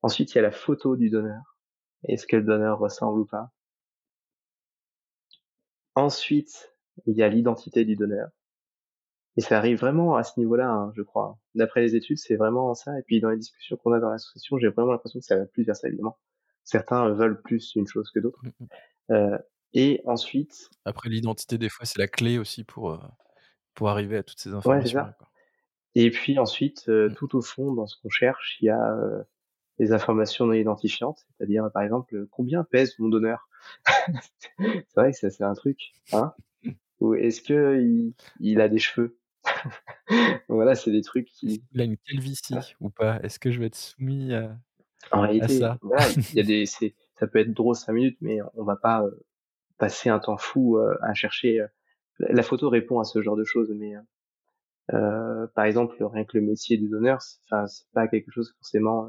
Ensuite, il y a la photo du donneur. Est-ce que le donneur ressemble ou pas Ensuite, il y a l'identité du donneur. Et ça arrive vraiment à ce niveau-là, hein, je crois. D'après les études, c'est vraiment ça. Et puis dans les discussions qu'on a dans l'association, j'ai vraiment l'impression que ça va plus vers ça, évidemment. Certains veulent plus une chose que d'autres. Mmh, mmh. Euh, et ensuite... Après, l'identité, des fois, c'est la clé aussi pour, euh, pour arriver à toutes ces informations. Ouais, Et puis ensuite, euh, mmh. tout au fond, dans ce qu'on cherche, il y a les informations non identifiantes, c'est-à-dire, par exemple, combien pèse mon donneur? <laughs> C'est vrai que ça, c'est un truc. Hein? Ou est-ce que il, a des cheveux? <laughs> Voilà, c'est des trucs qui. Il a une calvitie ah. ou pas? Est-ce que je vais être soumis à, en réalité, ça il y a des, <laughs> ça peut être drôle cinq minutes, mais on va pas euh, passer un temps fou euh, à chercher. Euh, la photo répond à ce genre de choses, mais par exemple, rien que le métier du donneur, enfin, c'est pas quelque chose forcément.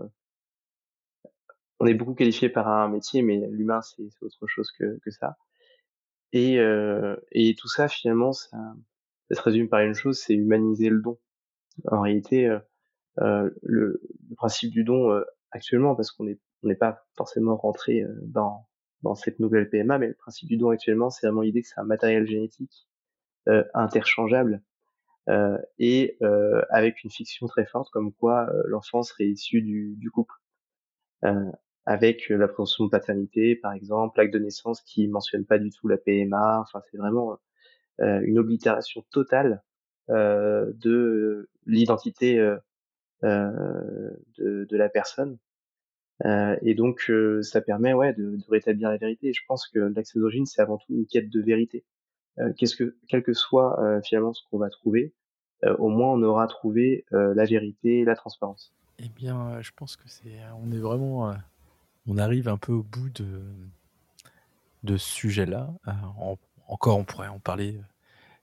on est beaucoup qualifié par un métier, mais l'humain, c'est autre chose que, que ça. Et, euh, et tout ça, finalement, ça, ça, se résume par une chose, c'est humaniser le don. En réalité, euh, euh le, le, principe du don euh, actuellement, parce qu'on n'est on pas forcément rentré euh, dans, dans cette nouvelle PMA, mais le principe du don actuellement, c'est vraiment l'idée que c'est un matériel génétique interchangeable et avec une fiction très forte, comme quoi l'enfant serait issu du, du couple avec la présomption de paternité, par exemple, l'acte de naissance qui mentionne pas du tout la PMA. Enfin, c'est vraiment euh, une oblitération totale euh, de l'identité euh, de, de, la personne. et donc, ça permet ouais, de, rétablir la vérité. Et je pense que l'accès d'origine, c'est avant tout une quête de vérité. qu'est-ce que, quel que soit finalement ce qu'on va trouver, au moins on aura trouvé la vérité, la transparence. Eh bien, je pense que c'est, on est vraiment on arrive un peu au bout de, de ce sujet-là. Euh, encore, on pourrait en parler euh,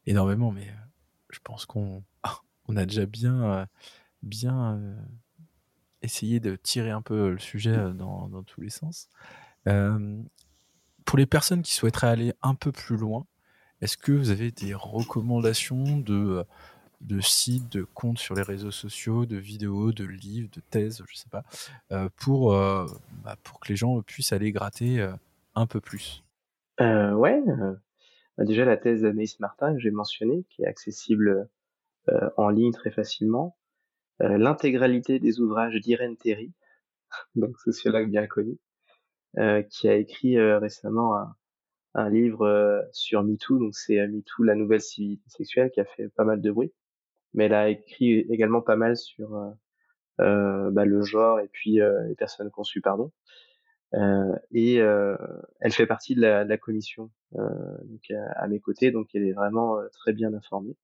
énormément, mais euh, je pense qu'on <laughs> on a déjà bien, bien essayé de tirer un peu le sujet dans, dans tous les sens. pour les personnes qui souhaiteraient aller un peu plus loin, est-ce que vous avez des recommandations de de sites, de comptes sur les réseaux sociaux, de vidéos, de livres, de thèses, je sais pas, euh, pour, euh, bah, pour que les gens puissent aller gratter euh, un peu plus? Euh, Ouais, déjà la thèse d'Anaïs Martin que j'ai mentionnée, qui est accessible en ligne très facilement. L'intégralité des ouvrages d'Irène Terry, <laughs> donc sociologue bien connu, qui a écrit récemment un, un livre sur MeToo, donc c'est MeToo, la nouvelle civilité sexuelle, qui a fait pas mal de bruit mais elle a écrit également pas mal sur euh, euh, bah, le genre et puis euh, les personnes conçues, pardon. et elle fait partie de la, de la commission donc à, mes côtés, donc elle est vraiment très bien informée.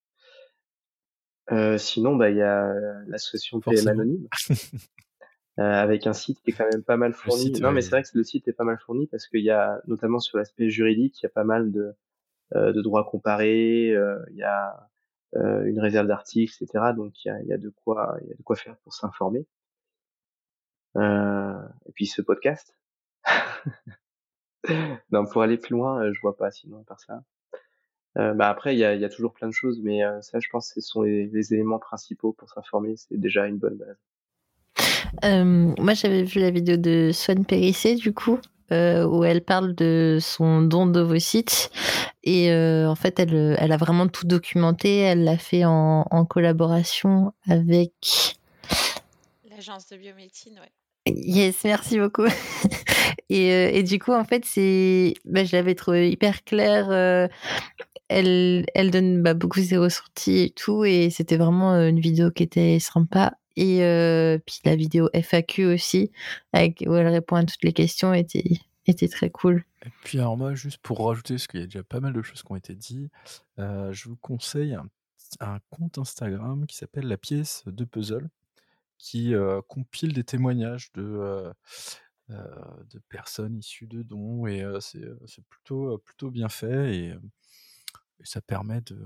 Euh, sinon, bah il y a l'association PM Anonyme, <laughs> euh, avec un site qui est quand même pas mal fourni. non, mais c'est vrai que le site est pas mal fourni parce qu'il y a notamment sur l'aspect juridique, il y a pas mal de de droit comparé, il y a une réserve d'articles, etc. Donc il y a, y a, de quoi, il y a de quoi faire pour s'informer. et puis ce podcast. <laughs> non, pour aller plus loin, je vois pas sinon par ça. Euh, bah après, il y a, y a, toujours plein de choses, mais euh, ça, je pense, ce sont les, les éléments principaux pour s'informer. C'est déjà une bonne base. Euh, moi, j'avais vu la vidéo de Swan Périssé, du coup, euh, où elle parle de son don d'ovocytes. Et euh, en fait, elle, elle a vraiment tout documenté. Elle l'a fait en, en, collaboration avec. L'agence de biomédecine, ouais. Yes, merci beaucoup. <laughs> et, et, du coup, en fait, c'est, bah, je l'avais trouvé hyper clair elle, elle donne bah, beaucoup ses ressorties et tout, et c'était vraiment une vidéo qui était sympa. Et euh, puis la vidéo FAQ aussi, où elle répond à toutes les questions, était, était très cool. Et puis alors moi, juste pour rajouter, parce qu'il y a déjà pas mal de choses qui ont été dites, euh, je vous conseille un, compte Instagram qui s'appelle La pièce de puzzle, qui compile des témoignages de, de personnes issues de dons, et c'est plutôt, plutôt bien fait. Et, ça permet de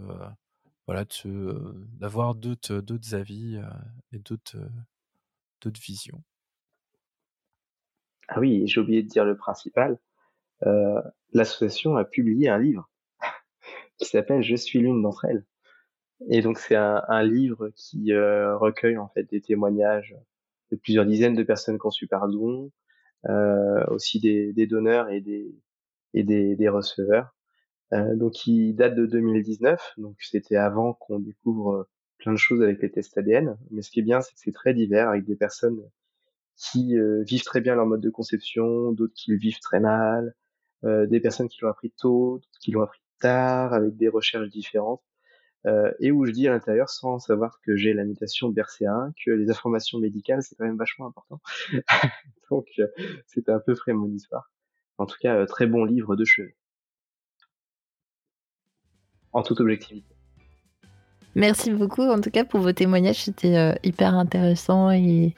voilà d'avoir d'autres avis et d'autres d'autres visions. Ah oui, j'ai oublié de dire le principal. L'association a publié un livre <laughs> qui s'appelle Je suis l'une d'entre elles. Et donc c'est un, un, livre qui euh, recueille en fait des témoignages de plusieurs dizaines de personnes conçues par don, euh, aussi des, des, donneurs et des, et des, des receveurs. Euh, donc il date de 2019, donc c'était avant qu'on découvre euh, plein de choses avec les tests ADN. Mais ce qui est bien, c'est que c'est très divers avec des personnes qui euh, vivent très bien leur mode de conception, d'autres qui le vivent très mal, euh, des personnes qui l'ont appris tôt, d'autres qui l'ont appris tard, avec des recherches différentes. Euh, et où je dis à l'intérieur, sans savoir que j'ai la mutation de BRCA1, que les informations médicales, c'est quand même vachement important. <laughs> Donc, c'était un peu frais mon histoire. En tout cas, très bon livre de chevet en toute objectivité. Merci beaucoup en tout cas pour vos témoignages, c'était euh, hyper intéressant et,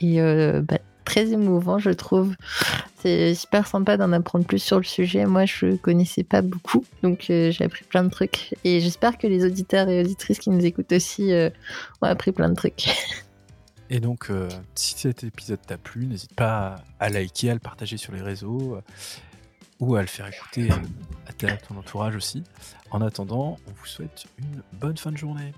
et euh, bah, très émouvant je trouve. C'est super sympa d'en apprendre plus sur le sujet. Moi je connaissais pas beaucoup donc euh, j'ai appris plein de trucs et j'espère que les auditeurs et auditrices qui nous écoutent aussi euh, ont appris plein de trucs. <laughs> Et donc, euh, si cet épisode t'a plu, n'hésite pas à, à, liker, à le partager sur les réseaux ou à le faire écouter à ton entourage aussi. En attendant, on vous souhaite une bonne fin de journée.